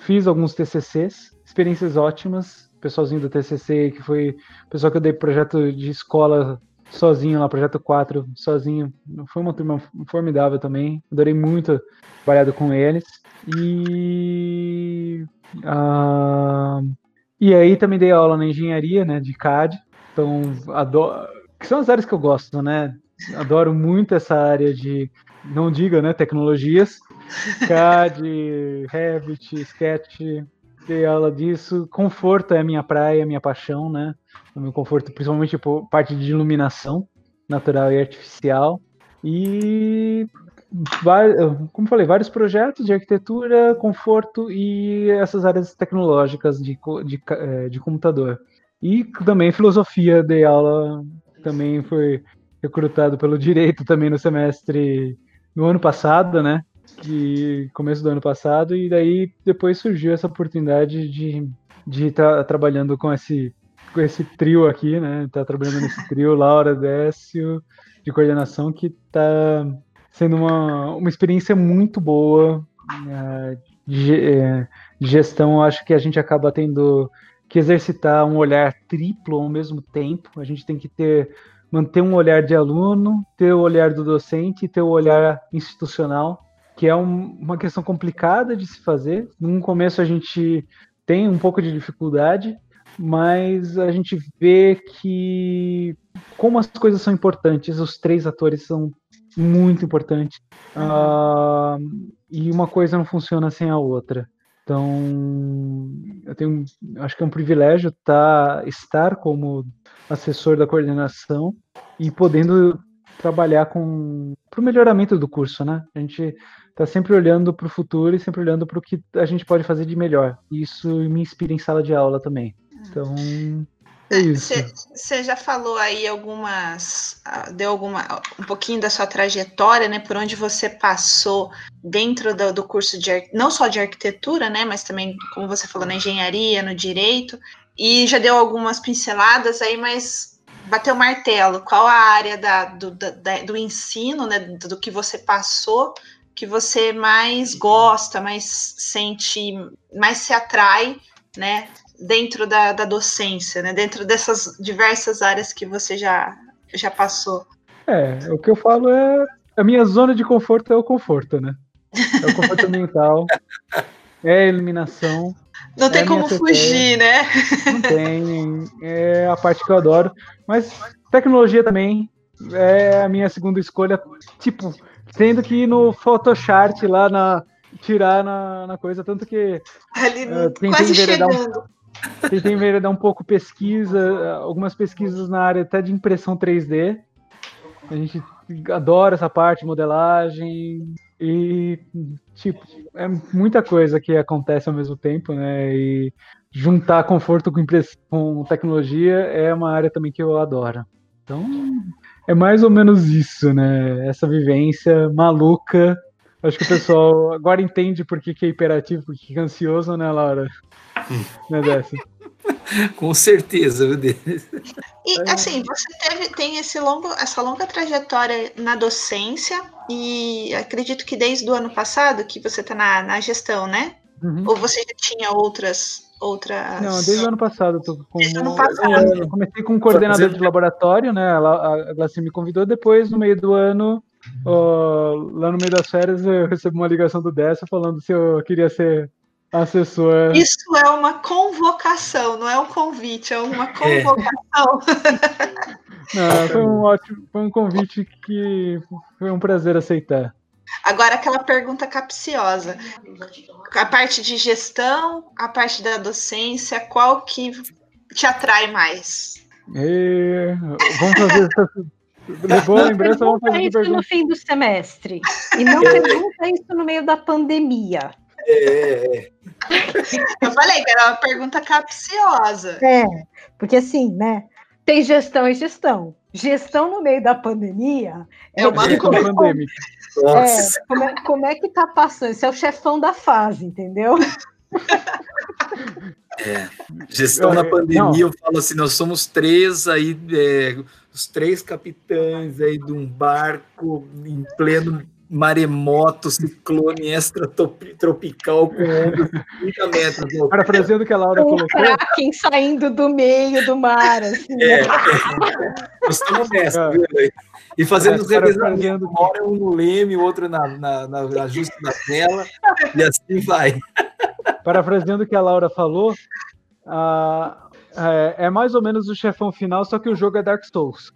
fiz alguns TCCs, experiências ótimas. Pessoalzinho do TCC, que foi pessoal que eu dei projeto de escola sozinho lá, projeto 4, sozinho. Foi uma turma formidável também. Adorei muito trabalhado com eles. E. Uh, e aí também dei aula na engenharia, né, de CAD. Então, adoro que são as áreas que eu gosto, né? Adoro muito essa área de, não diga, né, tecnologias, CAD, Revit, Sketch, dei aula disso. Conforto é a minha praia, a minha paixão, né? O meu conforto, principalmente por parte de iluminação natural e artificial. E, como falei, vários projetos de arquitetura, conforto e essas áreas tecnológicas de, de, eh, de computador. E também filosofia, dei aula também foi recrutado pelo direito também no semestre no ano passado, né? Que começo do ano passado e daí depois surgiu essa oportunidade de de estar tá trabalhando com esse com esse trio aqui, né? Tá trabalhando nesse trio Laura Décio de coordenação que tá sendo uma, uma experiência muito boa uh, de, uh, de gestão. Acho que a gente acaba tendo que exercitar um olhar triplo ao mesmo tempo. A gente tem que ter manter um olhar de aluno, ter o olhar do docente e ter o olhar institucional, que é um, uma questão complicada de se fazer. No começo a gente tem um pouco de dificuldade, mas a gente vê que como as coisas são importantes, os três atores são muito importantes. Uh, e uma coisa não funciona sem a outra. Então, eu tenho, acho que é um privilégio tá, estar como assessor da coordenação e podendo trabalhar com para o melhoramento do curso, né? A gente está sempre olhando para o futuro e sempre olhando para o que a gente pode fazer de melhor. Isso me inspira em sala de aula também. Então, é isso. Você já falou aí algumas, ah, deu alguma, um pouquinho da sua trajetória, né, por onde você passou dentro do, do curso de, não só de arquitetura, né, mas também, como você falou, na engenharia, no direito, e já deu algumas pinceladas aí, mas bateu o martelo, qual a área da, do, da, do ensino, né, do que você passou, que você mais gosta, mais sente, mais se atrai, né, dentro da, da docência, né? Dentro dessas diversas áreas que você já, já passou. É, o que eu falo é a minha zona de conforto é o conforto, né? É o conforto mental, é a eliminação. Não tem é como fugir, né? Não tem, é a parte que eu adoro. Mas tecnologia também é a minha segunda escolha, tipo, tendo que ir no Photoshop lá na tirar na, na coisa, tanto que Ali, uh, quase chegando. Um, Tentei dar um pouco pesquisa, algumas pesquisas na área até de impressão 3D. A gente adora essa parte, modelagem. E, tipo, é muita coisa que acontece ao mesmo tempo, né? E juntar conforto com, com tecnologia é uma área também que eu adoro. Então, é mais ou menos isso, né? Essa vivência maluca. Acho que o pessoal agora entende por que, que é hiperativo, por que é ansioso, né, Laura? né? Com certeza, meu Deus. E assim, você teve, tem esse longo, essa longa trajetória na docência, e acredito que desde o ano passado que você está na, na gestão, né? Uhum. Ou você já tinha outras outras. Não, desde o ano passado. Tô com, desde o ano passado. É, comecei com um coordenador de laboratório, né? A, a Glaci me convidou, depois, no meio do ano, ó, lá no meio das férias, eu recebi uma ligação do Dessa falando se eu queria ser assessor. Isso é uma convocação, não é um convite, é uma é. convocação. É. Não, foi um ótimo, foi um convite que foi um prazer aceitar. Agora aquela pergunta capciosa. A parte de gestão, a parte da docência, qual que te atrai mais? E... Vamos fazer essa... Levou a lembrança, vamos fazer isso pergunta. no fim do semestre. E não pergunta isso no meio da pandemia. É, é. Eu falei que era uma pergunta capciosa. É, porque assim, né? Tem gestão e gestão. Gestão no meio da pandemia é, uma coisa. pandêmica. É, como, é, como é que tá passando? Esse é o chefão da fase, entendeu? É, gestão na pandemia, não. eu falo assim, nós somos três aí, é, os três capitães aí de um barco em pleno maremoto, ciclone extratropical com ondas de 30 metros. Parafraseando o que a Laura um colocou. Kraken saindo do meio do mar. Assim, é, né? é. Nós estamos nessa, viu? E fazendo os revezamentos, um no leme, o outro na, na, na ajuste da tela, e assim vai. Parafraseando o que a Laura falou, é, é mais ou menos o chefão final, só que o jogo é Dark Souls.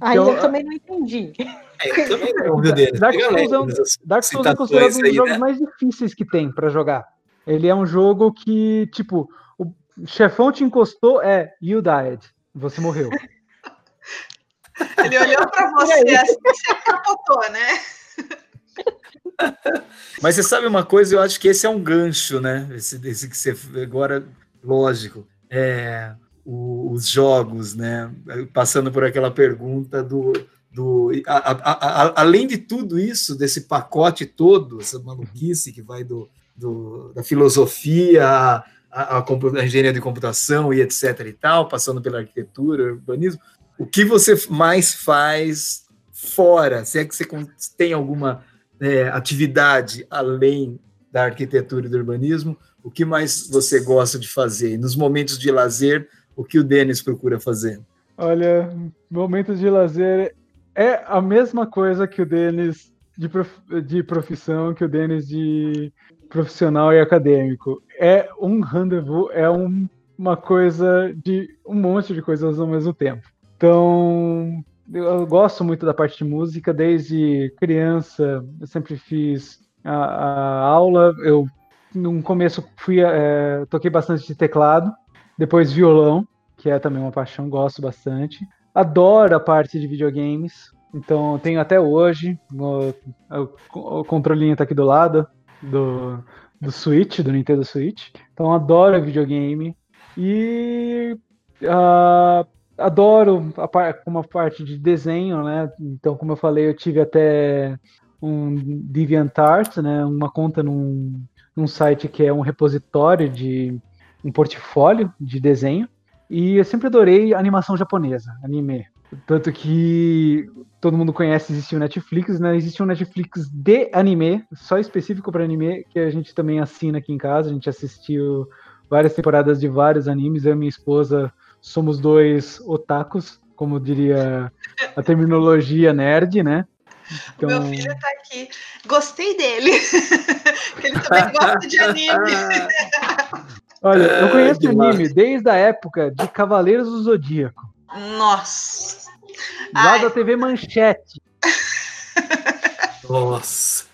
Aí eu, eu também não entendi. É, eu também Deus. Dark Souls, é, um, Dark Souls é considerado um dos jogos né? mais difíceis que tem para jogar. Ele é um jogo que, tipo, o chefão te encostou, é, you died. Você morreu. Ele olhou para você assim, você capotou, né? Mas você sabe uma coisa, eu acho que esse é um gancho, né? Esse, esse que você agora, lógico, é o, os jogos, né? Passando por aquela pergunta do, do a, a, a, além de tudo isso, desse pacote todo, essa maluquice que vai do, do da filosofia a, engenharia de computação e etc e tal, passando pela arquitetura, urbanismo, o que você mais faz fora? Se é que você tem alguma é, atividade além da arquitetura e do urbanismo, o que mais você gosta de fazer? nos momentos de lazer, o que o Denis procura fazer? Olha, momentos de lazer é a mesma coisa que o Denis de, prof... de profissão, que o Denis de profissional e acadêmico. É um rendezvous, é um, uma coisa de um monte de coisas ao mesmo tempo. Então, eu gosto muito da parte de música, desde criança eu sempre fiz a, a aula, eu no começo fui é, toquei bastante de teclado, depois violão, que é também uma paixão, gosto bastante. Adoro a parte de videogames, então tenho até hoje, o, o, o controlinho tá aqui do lado do, do Switch, do Nintendo Switch. Então adoro videogame e uh, adoro a, uma parte de desenho, né? Então, como eu falei, eu tive até um DeviantArt, né? Uma conta num, num site que é um repositório de um portfólio de desenho. E eu sempre adorei animação japonesa, anime. Tanto que todo mundo conhece, existe o Netflix, né? Existe um Netflix de anime, só específico para anime, que a gente também assina aqui em casa. A gente assistiu várias temporadas de vários animes. Eu e minha esposa somos dois otakus, como diria a terminologia nerd, né? Então... Meu filho tá aqui. Gostei dele. ele também gosta de anime. Olha, eu conheço é, anime desde a época de Cavaleiros do Zodíaco. Nossa. Lá Ai. da TV Manchete. Nossa.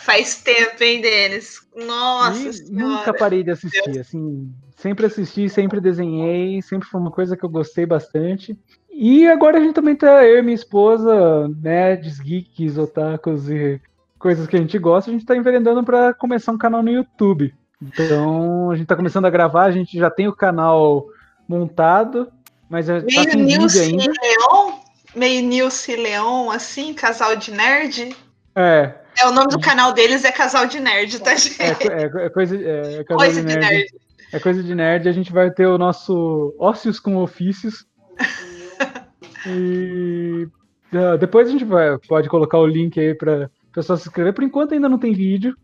Faz tempo, hein, Denis? Nossa. nunca parei de assistir, assim, Sempre assisti, sempre desenhei, sempre foi uma coisa que eu gostei bastante. E agora a gente também tá, eu e minha esposa, nerds, geeks, otakus e coisas que a gente gosta, a gente está enveredando para começar um canal no YouTube. Então, a gente está começando a gravar, a gente já tem o canal montado, mas tá meio sem Nilce ainda. Leon, meio Nilce Leon, assim, casal de nerd. É, É, o nome do canal deles é Casal de Nerd, tá, gente? é, co- é, é coisa, é, é Coisa de de nerd. nerd. É coisa de nerd, a gente vai ter o nosso ócios com ofícios. E ah, depois a gente vai, pode colocar o link aí para pessoal se inscrever. Por enquanto ainda não tem vídeo.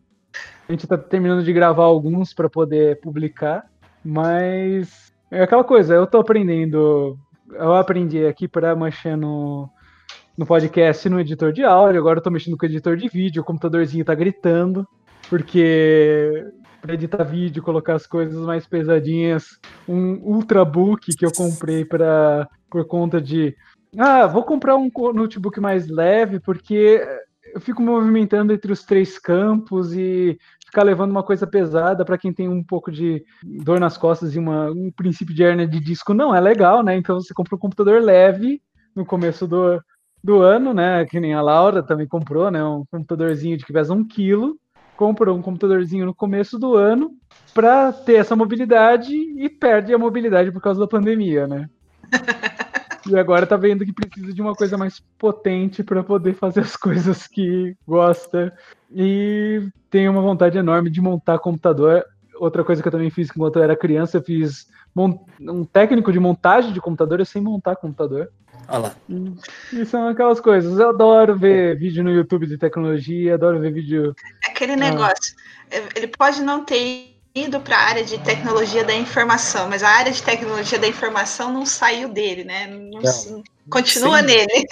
A gente está terminando de gravar alguns para poder publicar, mas é aquela coisa, eu tô aprendendo, eu aprendi aqui para mexer no, no podcast no editor de áudio, agora eu tô mexendo com o editor de vídeo, o computadorzinho tá gritando, porque para editar vídeo, colocar as coisas mais pesadinhas, um ultrabook que eu comprei para por conta de ah, vou comprar um notebook mais leve porque eu fico me movimentando entre os três campos e ficar levando uma coisa pesada para quem tem um pouco de dor nas costas e uma, um princípio de hernia de disco não é legal, né? Então você compra um computador leve no começo do, do ano, né? Que nem a Laura também comprou, né? Um computadorzinho de que pesa um quilo compra um computadorzinho no começo do ano para ter essa mobilidade e perde a mobilidade por causa da pandemia, né? E agora tá vendo que precisa de uma coisa mais potente para poder fazer as coisas que gosta. E tem uma vontade enorme de montar computador. Outra coisa que eu também fiz quando eu era criança, eu fiz um técnico de montagem de computador sem montar computador. Olha lá. E são aquelas coisas. Eu adoro ver vídeo no YouTube de tecnologia, adoro ver vídeo Aquele negócio. é, Ele pode não ter ido para a área de tecnologia da informação, mas a área de tecnologia da informação não saiu dele, né? Não- Não. Continua Sim. nele.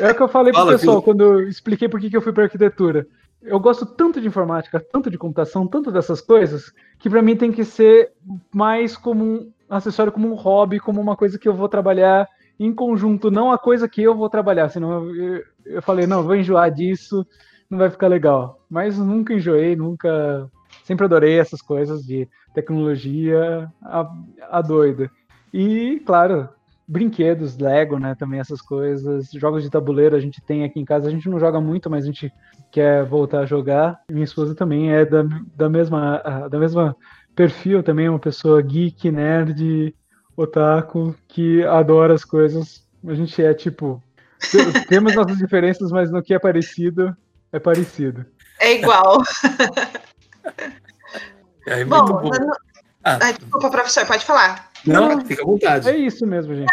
É o que eu falei pro Fala, pessoal Felipe. quando eu expliquei por que que eu fui para arquitetura. Eu gosto tanto de informática, tanto de computação, tanto dessas coisas, que para mim tem que ser mais como um acessório, como um hobby, como uma coisa que eu vou trabalhar em conjunto, não a coisa que eu vou trabalhar. Senão eu, eu falei, não, vou enjoar disso, não vai ficar legal. Mas nunca enjoei, nunca. Sempre adorei essas coisas de tecnologia a, a doida. E, claro, brinquedos, Lego, né? Também essas coisas. Jogos de tabuleiro a gente tem aqui em casa. A gente não joga muito, mas a gente quer voltar a jogar. Minha esposa também é da, da mesma da mesma perfil também, é uma pessoa geek, nerd, otaku, que adora as coisas. A gente é tipo. te- Temos nossas diferenças, mas no que é parecido, é parecido. É igual. É Bom, muito bom. não- Ah, Ai, desculpa, professor, pode falar. não, fica à vontade. É isso mesmo, gente.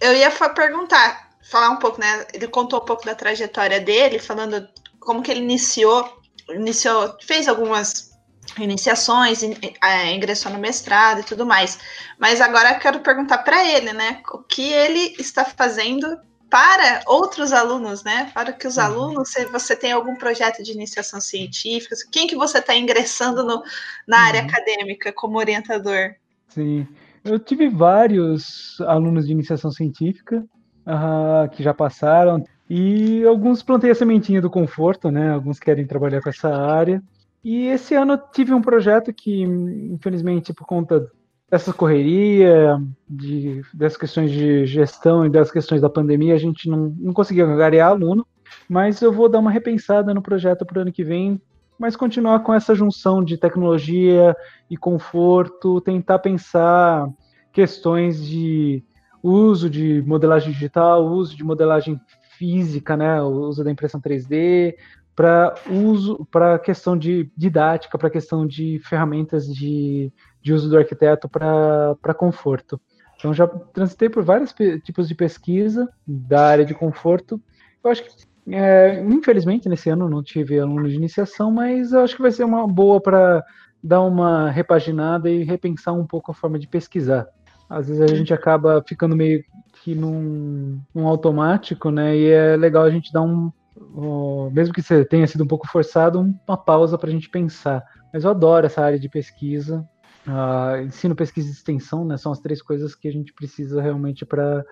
Eu ia perguntar, falar um pouco, né? Ele contou um pouco da trajetória dele, falando como que ele iniciou, iniciou, fez algumas iniciações, in- eh, ingressou no mestrado e tudo mais. Mas agora eu quero perguntar para ele, né? O que ele está fazendo para outros alunos, né? Para que os Uhum. alunos, se você tem algum projeto de iniciação científica, quem que você está ingressando no- na área Uhum. acadêmica como orientador? Sim. Eu tive vários alunos de iniciação científica ah, que já passaram, e alguns plantei a sementinha do conforto, né? Alguns querem trabalhar com essa área. E esse ano eu tive um projeto que, infelizmente, por conta dessa correria, de, dessas questões de gestão e das questões da pandemia, a gente não, não conseguiu angariar aluno, mas eu vou dar uma repensada no projeto para o ano que vem, mas continuar com essa junção de tecnologia e conforto, tentar pensar questões de uso de modelagem digital, uso de modelagem física, né, o uso da impressão 3D, para uso, para questão de didática, para questão de ferramentas de, de uso do arquiteto para conforto. Então já transitei por vários tipos de pesquisa da área de conforto. Eu acho que, é, infelizmente, nesse ano não tive aluno de iniciação, mas eu acho que vai ser uma boa para dar uma repaginada e repensar um pouco a forma de pesquisar. Às vezes a gente acaba ficando meio que num, num automático, né? E é legal a gente dar um, mesmo que tenha sido um pouco forçado, uma pausa para a gente pensar. Mas eu adoro essa área de pesquisa. Ah, ensino, pesquisa e extensão, né? São as três coisas que a gente precisa realmente para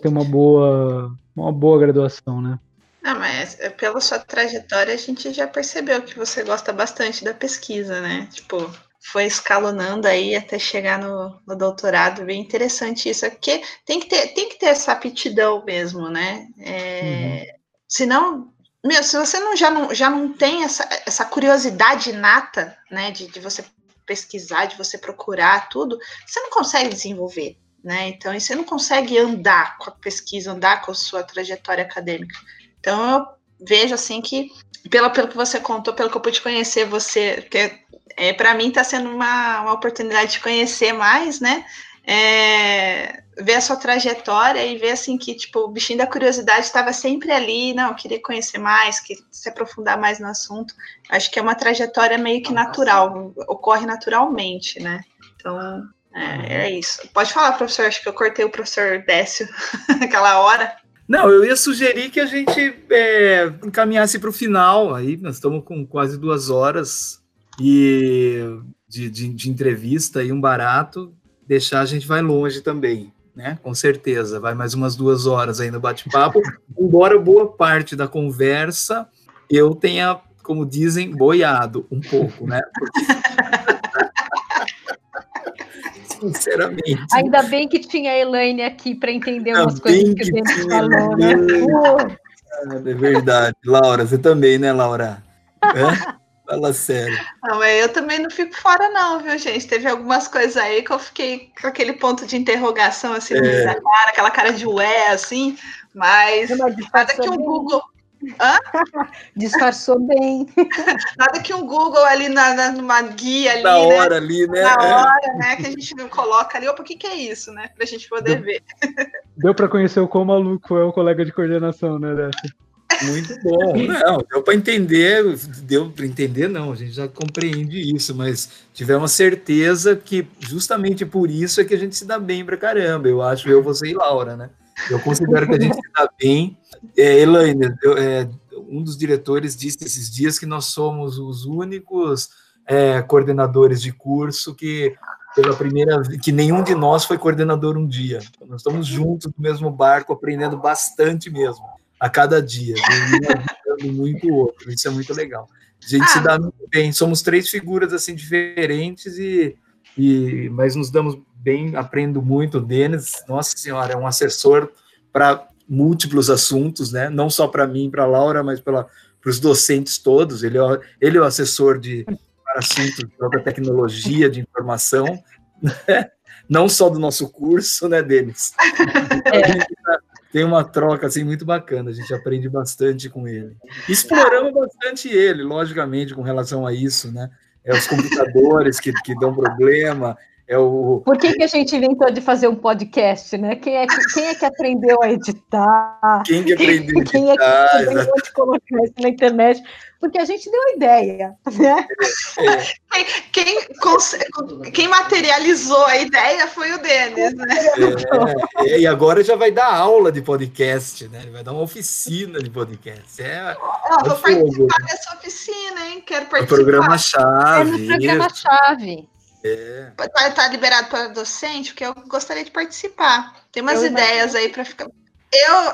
ter uma boa, uma boa graduação, né? Não, mas é, pela sua trajetória a gente já percebeu que você gosta bastante da pesquisa, né? Tipo, foi escalonando aí até chegar no, no doutorado, bem interessante isso. É porque tem que ter, tem que ter essa aptidão mesmo, né? É, Senão, meu, se você não já não, já não tem essa, essa curiosidade inata, né, de, de você pesquisar, de você procurar tudo, você não consegue desenvolver, né? Então, você não consegue andar com a pesquisa, andar com a sua trajetória acadêmica. Então, eu vejo assim que, pelo, pelo que você contou, pelo que eu pude conhecer você, que é, para mim está sendo uma, uma oportunidade de conhecer mais, né? É, ver a sua trajetória e ver assim que tipo o bichinho da curiosidade estava sempre ali, não, queria conhecer mais, que se aprofundar mais no assunto. Acho que é uma trajetória meio que natural, ocorre naturalmente, né? Então é, é isso. Pode falar, professor. Acho que eu cortei o professor Décio naquela hora. Não, eu ia sugerir que a gente é, encaminhasse para o final. Aí nós estamos com quase duas horas e de, de, de entrevista e um barato. Deixar a gente vai longe também né? Com certeza, vai mais umas duas horas aí no bate-papo. embora boa parte da conversa eu tenha, como dizem, boiado um pouco, né? Sinceramente. Ainda bem que tinha a Elaine aqui para entender umas coisas que, que o Denis falou, né? É verdade. Laura, você também, né, Laura? É? Fala sério. Não, mas eu também não fico fora, não, viu, gente? Teve algumas coisas aí que eu fiquei com aquele ponto de interrogação, assim, é. na cara, aquela cara de ué, assim, mas nada que um Google. Hã? Disfarçou bem. Nada que um Google ali na, na, numa guia ali. Na né? hora ali, né? Na hora, né? Que a gente coloca ali. Opa, o que, que é isso, né? Pra gente poder Deu, ver. Deu para conhecer o quão maluco é o colega de coordenação, né, Décio? Muito bom. Não, deu para entender, deu para entender, não, a gente já compreende isso, mas tivemos certeza que justamente por isso é que a gente se dá bem pra caramba. Eu acho, eu, você e Laura, né? Eu considero que a gente se dá bem. É, Elaine, eu, é, um dos diretores disse esses dias que nós somos os únicos é, coordenadores de curso que pela primeira vez, que nenhum de nós foi coordenador um dia. Nós estamos juntos no mesmo barco, aprendendo bastante mesmo a cada dia, um muito o outro. Isso é muito legal. A gente ah, se dá muito bem. Somos três figuras assim diferentes e, e mas nos damos bem. Aprendo muito. O Denis, nossa senhora, é um assessor para múltiplos assuntos, né? Não só para mim, para Laura, mas para os docentes todos. Ele é, ele é o assessor de para assuntos da tecnologia, de informação. Né? Não só do nosso curso, né, Denis? É tem uma troca assim muito bacana, a gente aprende bastante com ele. Exploramos bastante ele, logicamente, com relação a isso, né? É os computadores que, que dão problema, é o... Por que, que a gente inventou de fazer um podcast, né? Quem é que, quem é que aprendeu a editar? Quem que aprendeu a editar? Quem é que aprendeu a colocar isso na internet? porque a gente deu a ideia, né? Quem, quem, quem, materializou a ideia foi o Denis, né? É, é, e agora já vai dar aula de podcast, né? Ele vai dar uma oficina de podcast. É, oh, vou participar né? dessa oficina, hein? Quero participar. O programa-chave. É no programa-chave. É. Tá, tá liberado para docente, porque eu gostaria de participar. Tem umas eu ideias imagino. aí para ficar. Eu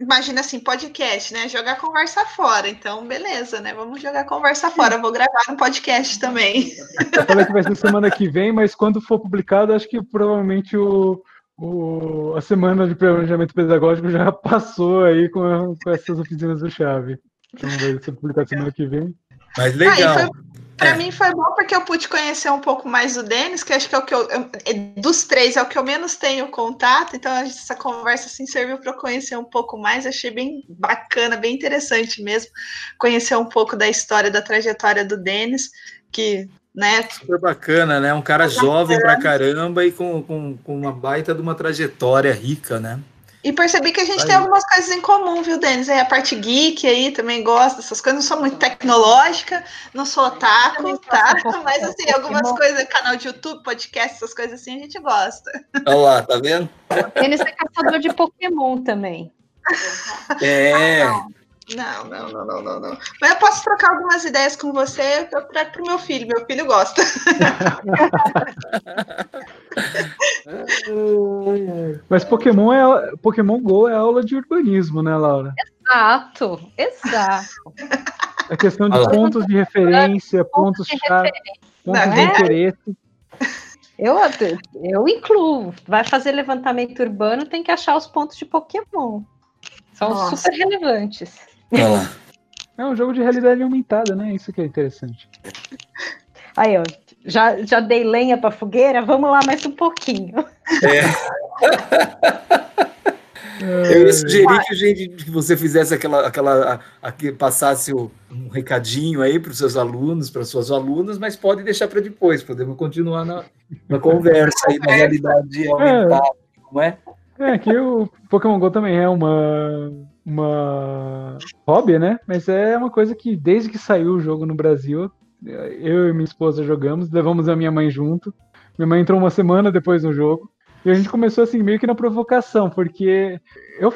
imagina assim, podcast, né? Jogar conversa fora. Então, beleza, né? Vamos jogar conversa fora. Eu vou gravar um podcast também. Eu falei que vai ser semana que vem, mas quando for publicado, acho que provavelmente o, o, a semana de planejamento pedagógico já passou aí com, com essas oficinas do Chave. Então vai ser publicado semana que vem. Mas legal. Ah, para é. mim foi bom porque eu pude conhecer um pouco mais do Denis, que acho que é o que eu, eu, é, dos três é o que eu menos tenho contato, então essa conversa assim serviu para eu conhecer um pouco mais, achei bem bacana, bem interessante mesmo conhecer um pouco da história, da trajetória do Denis, que né? Super bacana, né? Um cara jovem pra caramba e com, com, com uma baita de uma trajetória rica, né? E percebi que a gente aí. tem algumas coisas em comum, viu, Denis? Aí a parte geek aí também gosta dessas coisas. Não sou muito tecnológica, não sou otaku, tá? Mas assim, algumas coisas, canal de YouTube, podcast, essas coisas assim, a gente gosta. Olha lá, tá vendo? Denis é caçador de Pokémon também. É. Ah, não, não, não, não, não, não. Mas eu posso trocar algumas ideias com você, eu trago para o meu filho, meu filho gosta. Mas Pokémon é Pokémon Go é aula de urbanismo, né, Laura? Exato, exato. É questão de pontos de referência, pontos chave, pontos de interesse. Eu, eu incluo. Vai fazer levantamento urbano, tem que achar os pontos de Pokémon. São Nossa. super relevantes. Olha lá. É um jogo de realidade aumentada, né? Isso que é interessante. Aí, ó, já, já dei lenha pra fogueira, vamos lá mais um pouquinho. Eu ia sugerir que, gente, que você fizesse aquela, aquela a, a, que passasse o- um recadinho aí para os seus alunos, para suas alunas, mas pode deixar para depois, podemos continuar na, na conversa aí, na realidade aumentada, não é? É, que o Pokémon GO também é uma, uma hobby, né? Mas é uma coisa que desde que saiu o jogo no Brasil, eu e minha esposa jogamos, levamos a minha mãe junto. Minha mãe entrou uma semana depois no jogo. E a gente começou assim, meio que na provocação, porque eu,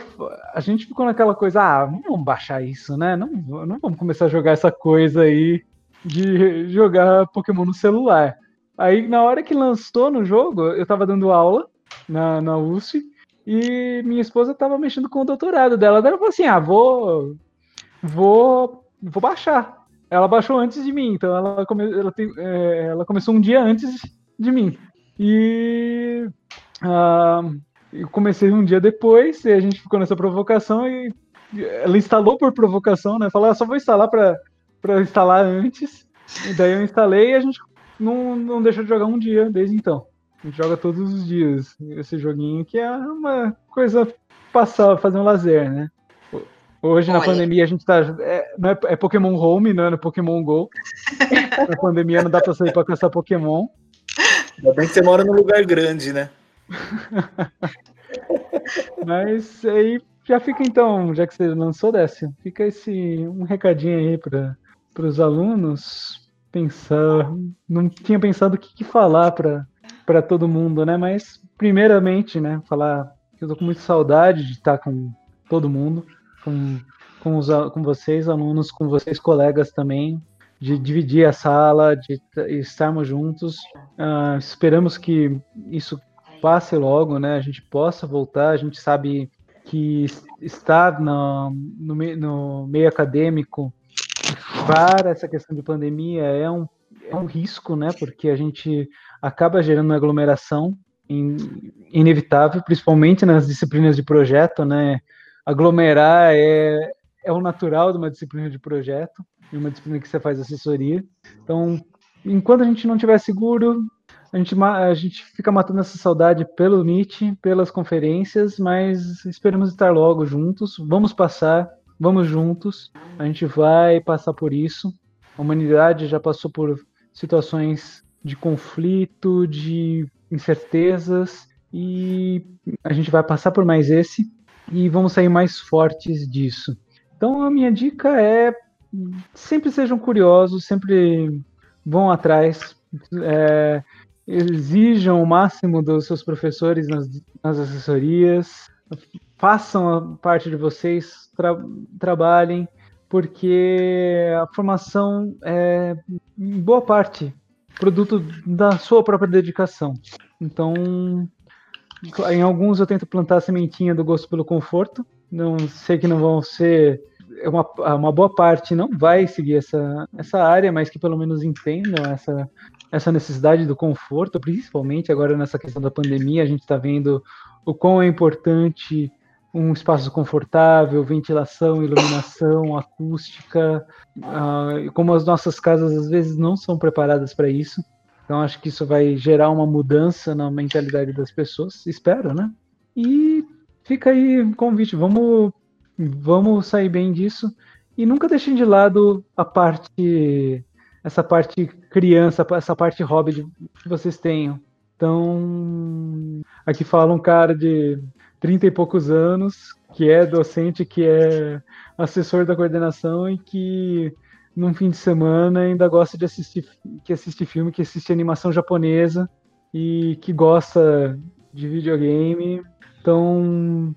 a gente ficou naquela coisa, ah, não vamos baixar isso, né? Não, não vamos começar a jogar essa coisa aí de jogar Pokémon no celular. Aí, na hora que lançou no jogo, eu tava dando aula na, na USP, e minha esposa estava mexendo com o doutorado dela. Ela falou assim: ah, vou. Vou. Vou baixar. Ela baixou antes de mim, então ela, come, ela, tem, é, ela começou um dia antes de mim. E. ah, eu comecei um dia depois, e a gente ficou nessa provocação e ela instalou por provocação, né? Falou, ah, só vou instalar para instalar antes. E daí eu instalei e a gente não, não deixou de jogar um dia desde então. A gente joga todos os dias esse joguinho, que é uma coisa passar, fazer um lazer, né? Hoje, na pandemia, a gente tá. É, não é, é Pokémon Home, não é no Pokémon Go. na pandemia não dá pra sair pra caçar Pokémon. Ainda bem que você mora num lugar grande, né? Mas aí já fica então, já que você lançou, Décio, fica esse um recadinho aí para os alunos pensar. Não tinha pensado o que, que falar para todo mundo, né? Mas primeiramente, né, falar que eu tô com muita saudade de estar com todo mundo, com, com, os, com vocês, alunos, com vocês, colegas também, de dividir a sala, de estarmos juntos. Ah, esperamos que isso passe logo, né? A gente possa voltar. A gente sabe que es- estar no, no, no meio acadêmico para essa questão de pandemia é um, é um risco, né? Porque a gente acaba gerando aglomeração in- inevitável, principalmente nas disciplinas de projeto, né? Aglomerar é, é o natural de uma disciplina de projeto, de uma disciplina que você faz assessoria. Então, enquanto a gente não estiver seguro, a gente, a gente fica matando essa saudade pelo Meet, pelas conferências, mas esperamos estar logo juntos. Vamos passar, vamos juntos. A gente vai passar por isso. A humanidade já passou por situações de conflito, de incertezas, e a gente vai passar por mais esse e vamos sair mais fortes disso. Então a minha dica é sempre sejam curiosos, sempre vão atrás, é, exijam o máximo dos seus professores nas, nas assessorias, façam a parte de vocês, tra- trabalhem, porque a formação é, em boa parte, produto da sua própria dedicação. Então, em alguns eu tento plantar a sementinha do gosto pelo conforto, não sei que não vão ser é uma, uma boa parte não vai seguir essa, essa área, mas que pelo menos entendam essa, essa necessidade do conforto, principalmente agora nessa questão da pandemia, a gente está vendo o quão é importante um espaço confortável, ventilação, iluminação, acústica, e como as nossas casas às vezes não são preparadas para isso. Então acho que isso vai gerar uma mudança na mentalidade das pessoas, espero, né? E fica aí o convite, vamos vamos sair bem disso e nunca deixem de lado a parte essa parte criança, essa parte hobby que vocês tenham. Então, aqui fala um cara de 30 e poucos anos, que é docente, que é assessor da coordenação e que num fim de semana ainda gosta de assistir, que assiste filme, que assiste animação japonesa e que gosta de videogame. Então,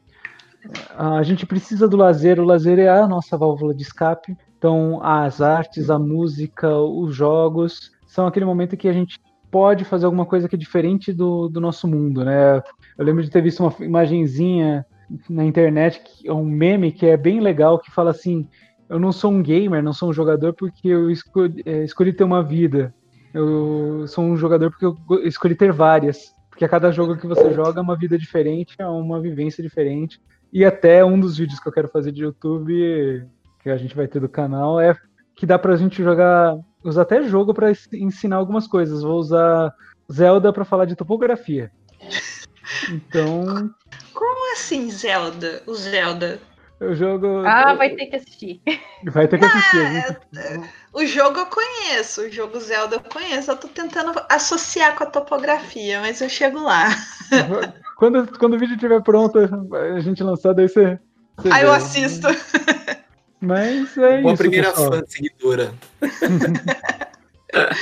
a gente precisa do lazer, o lazer é a nossa válvula de escape. Então, as artes, a música, os jogos são aquele momento que a gente pode fazer alguma coisa que é diferente do, do nosso mundo, né? Eu lembro de ter visto uma imagenzinha na internet, é um meme que é bem legal, que fala assim: Eu não sou um gamer, não sou um jogador porque eu escolhi, é, escolhi ter uma vida. Eu sou um jogador porque eu escolhi ter várias. Porque a cada jogo que você joga é uma vida diferente, é uma vivência diferente. E até um dos vídeos que eu quero fazer de YouTube que a gente vai ter do canal é que dá pra gente jogar, usar até jogo para ensinar algumas coisas. Vou usar Zelda para falar de topografia. Então. Como assim, Zelda? O Zelda? Eu jogo. Ah, vai ter que assistir. Vai ter que assistir. Gente... O jogo eu conheço, o jogo Zelda eu conheço. Eu tô tentando associar com a topografia, mas eu chego lá. Quando, quando o vídeo estiver pronto, a gente lançar, daí você. você Aí vê. eu assisto. Mas é Uma isso. primeira pessoal. fã seguidora.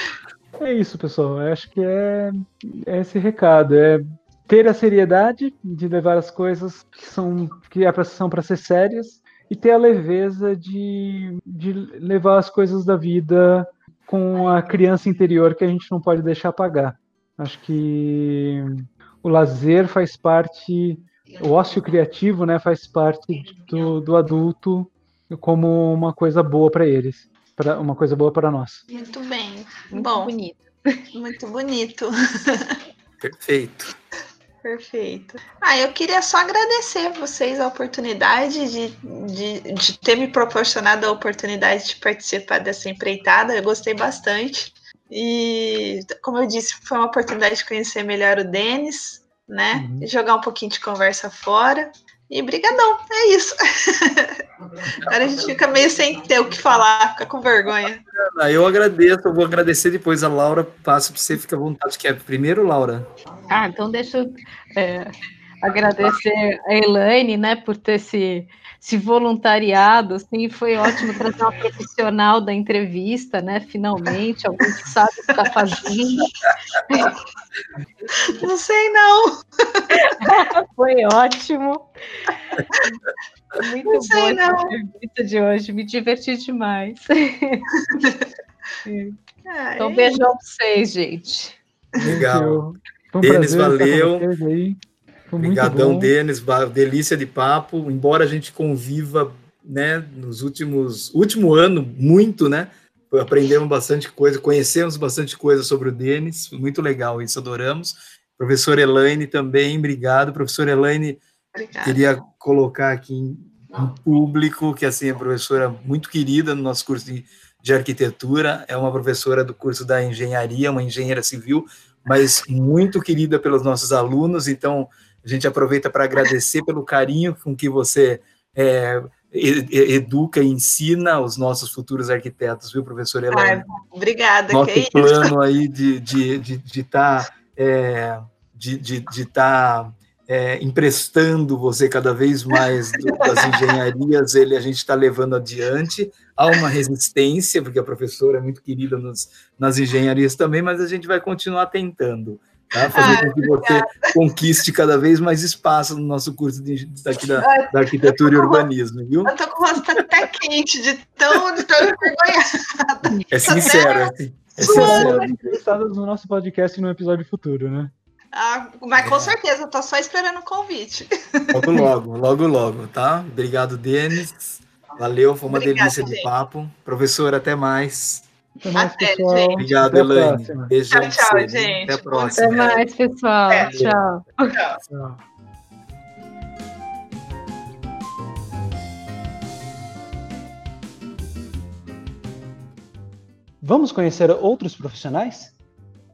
É isso, pessoal. Eu acho que é, é esse recado. É ter a seriedade de levar as coisas que são que é pra- são para ser sérias e ter a leveza de, de levar as coisas da vida com a criança interior que a gente não pode deixar apagar. Acho que o lazer faz parte, o ócio criativo, né, faz parte do, do adulto como uma coisa boa para eles, para uma coisa boa para nós. Muito bem. Muito Bom, bonito. muito bonito. Perfeito. Perfeito. Ah, eu queria só agradecer a vocês a oportunidade de, de, de ter me proporcionado a oportunidade de participar dessa empreitada. Eu gostei bastante. E, como eu disse, foi uma oportunidade de conhecer melhor o Denis, né? Uhum. Jogar um pouquinho de conversa fora. E brigadão, é isso. Agora a gente fica meio sem ter o que falar, fica com vergonha. Ah, eu agradeço, eu vou agradecer depois a Laura. Passo para você, fica à vontade. Que é primeiro, Laura. Ah, então deixa eu é, agradecer a Elaine, né, por ter se, se voluntariado, assim, foi ótimo trazer uma profissional da entrevista, né, finalmente, alguém que sabe o que está fazendo, Não sei, não. foi ótimo. Muito Não sei, boa não. entrevista de hoje, me diverti demais. Ah, Então, é beijão pra vocês, gente. Legal. Um Denis, valeu. Obrigadão. Denis. Delícia de papo. Embora a gente conviva, né, nos últimos último ano muito, né? Aprendemos bastante coisa, conhecemos bastante coisa sobre o Denis. Muito legal isso, adoramos. Professor Elaine também, obrigado. Professor Elaine, Obrigada. queria colocar aqui em, público que assim é professora muito querida no nosso curso de, de arquitetura, é uma professora do curso da engenharia, uma engenheira civil, mas muito querida pelos nossos alunos. Então a gente aproveita para agradecer pelo carinho com que você é, educa e ensina os nossos futuros arquitetos, viu, professor Elaine? Ai, obrigada, nosso que é isso. plano aí de de de de tá, é, de de de tá, é, emprestando você cada vez mais do- das engenharias, ele a gente está levando adiante. Há uma resistência, porque a professora é muito querida nos, nas engenharias também, mas a gente vai continuar tentando. Tá? Fazer Ah, com que você conquiste cada vez mais espaço no nosso curso de, daqui da, da arquitetura e urbanismo, viu? Eu tô com o rosto até quente de tão, de tão envergonhada. É sincero, é, é sincero. entrevistadas no nosso podcast no episódio futuro, né? Ah, mas com certeza, eu tô só esperando o convite. Logo, logo, logo, logo, tá? Obrigado, Denis. Valeu, foi uma Obrigada, delícia de gente. papo. Professor, até mais. Até mais, Até, pessoal. gente. Obrigado, Até Elaine. Beijão Tchau, tchau, gente. Até a Até próxima. mais, pessoal. É. Tchau. Tchau. Vamos conhecer outros profissionais?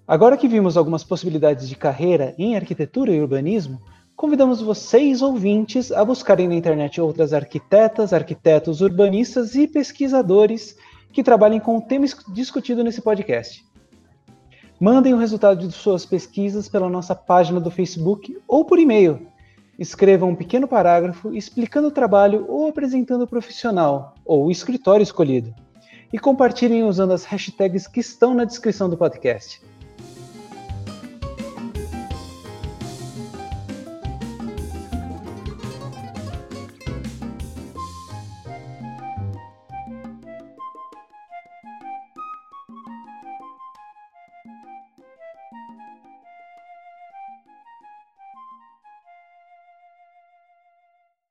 Agora que vimos algumas possibilidades de carreira em arquitetura e urbanismo, convidamos vocês, ouvintes, a buscarem na internet outras arquitetas, arquitetos, urbanistas e pesquisadores que trabalhem com o tema discutido nesse podcast. Mandem o resultado de suas pesquisas pela nossa página do Facebook ou por e-mail. Escrevam um pequeno parágrafo explicando o trabalho ou apresentando o profissional ou o escritório escolhido. E compartilhem usando as hashtags que estão na descrição do podcast.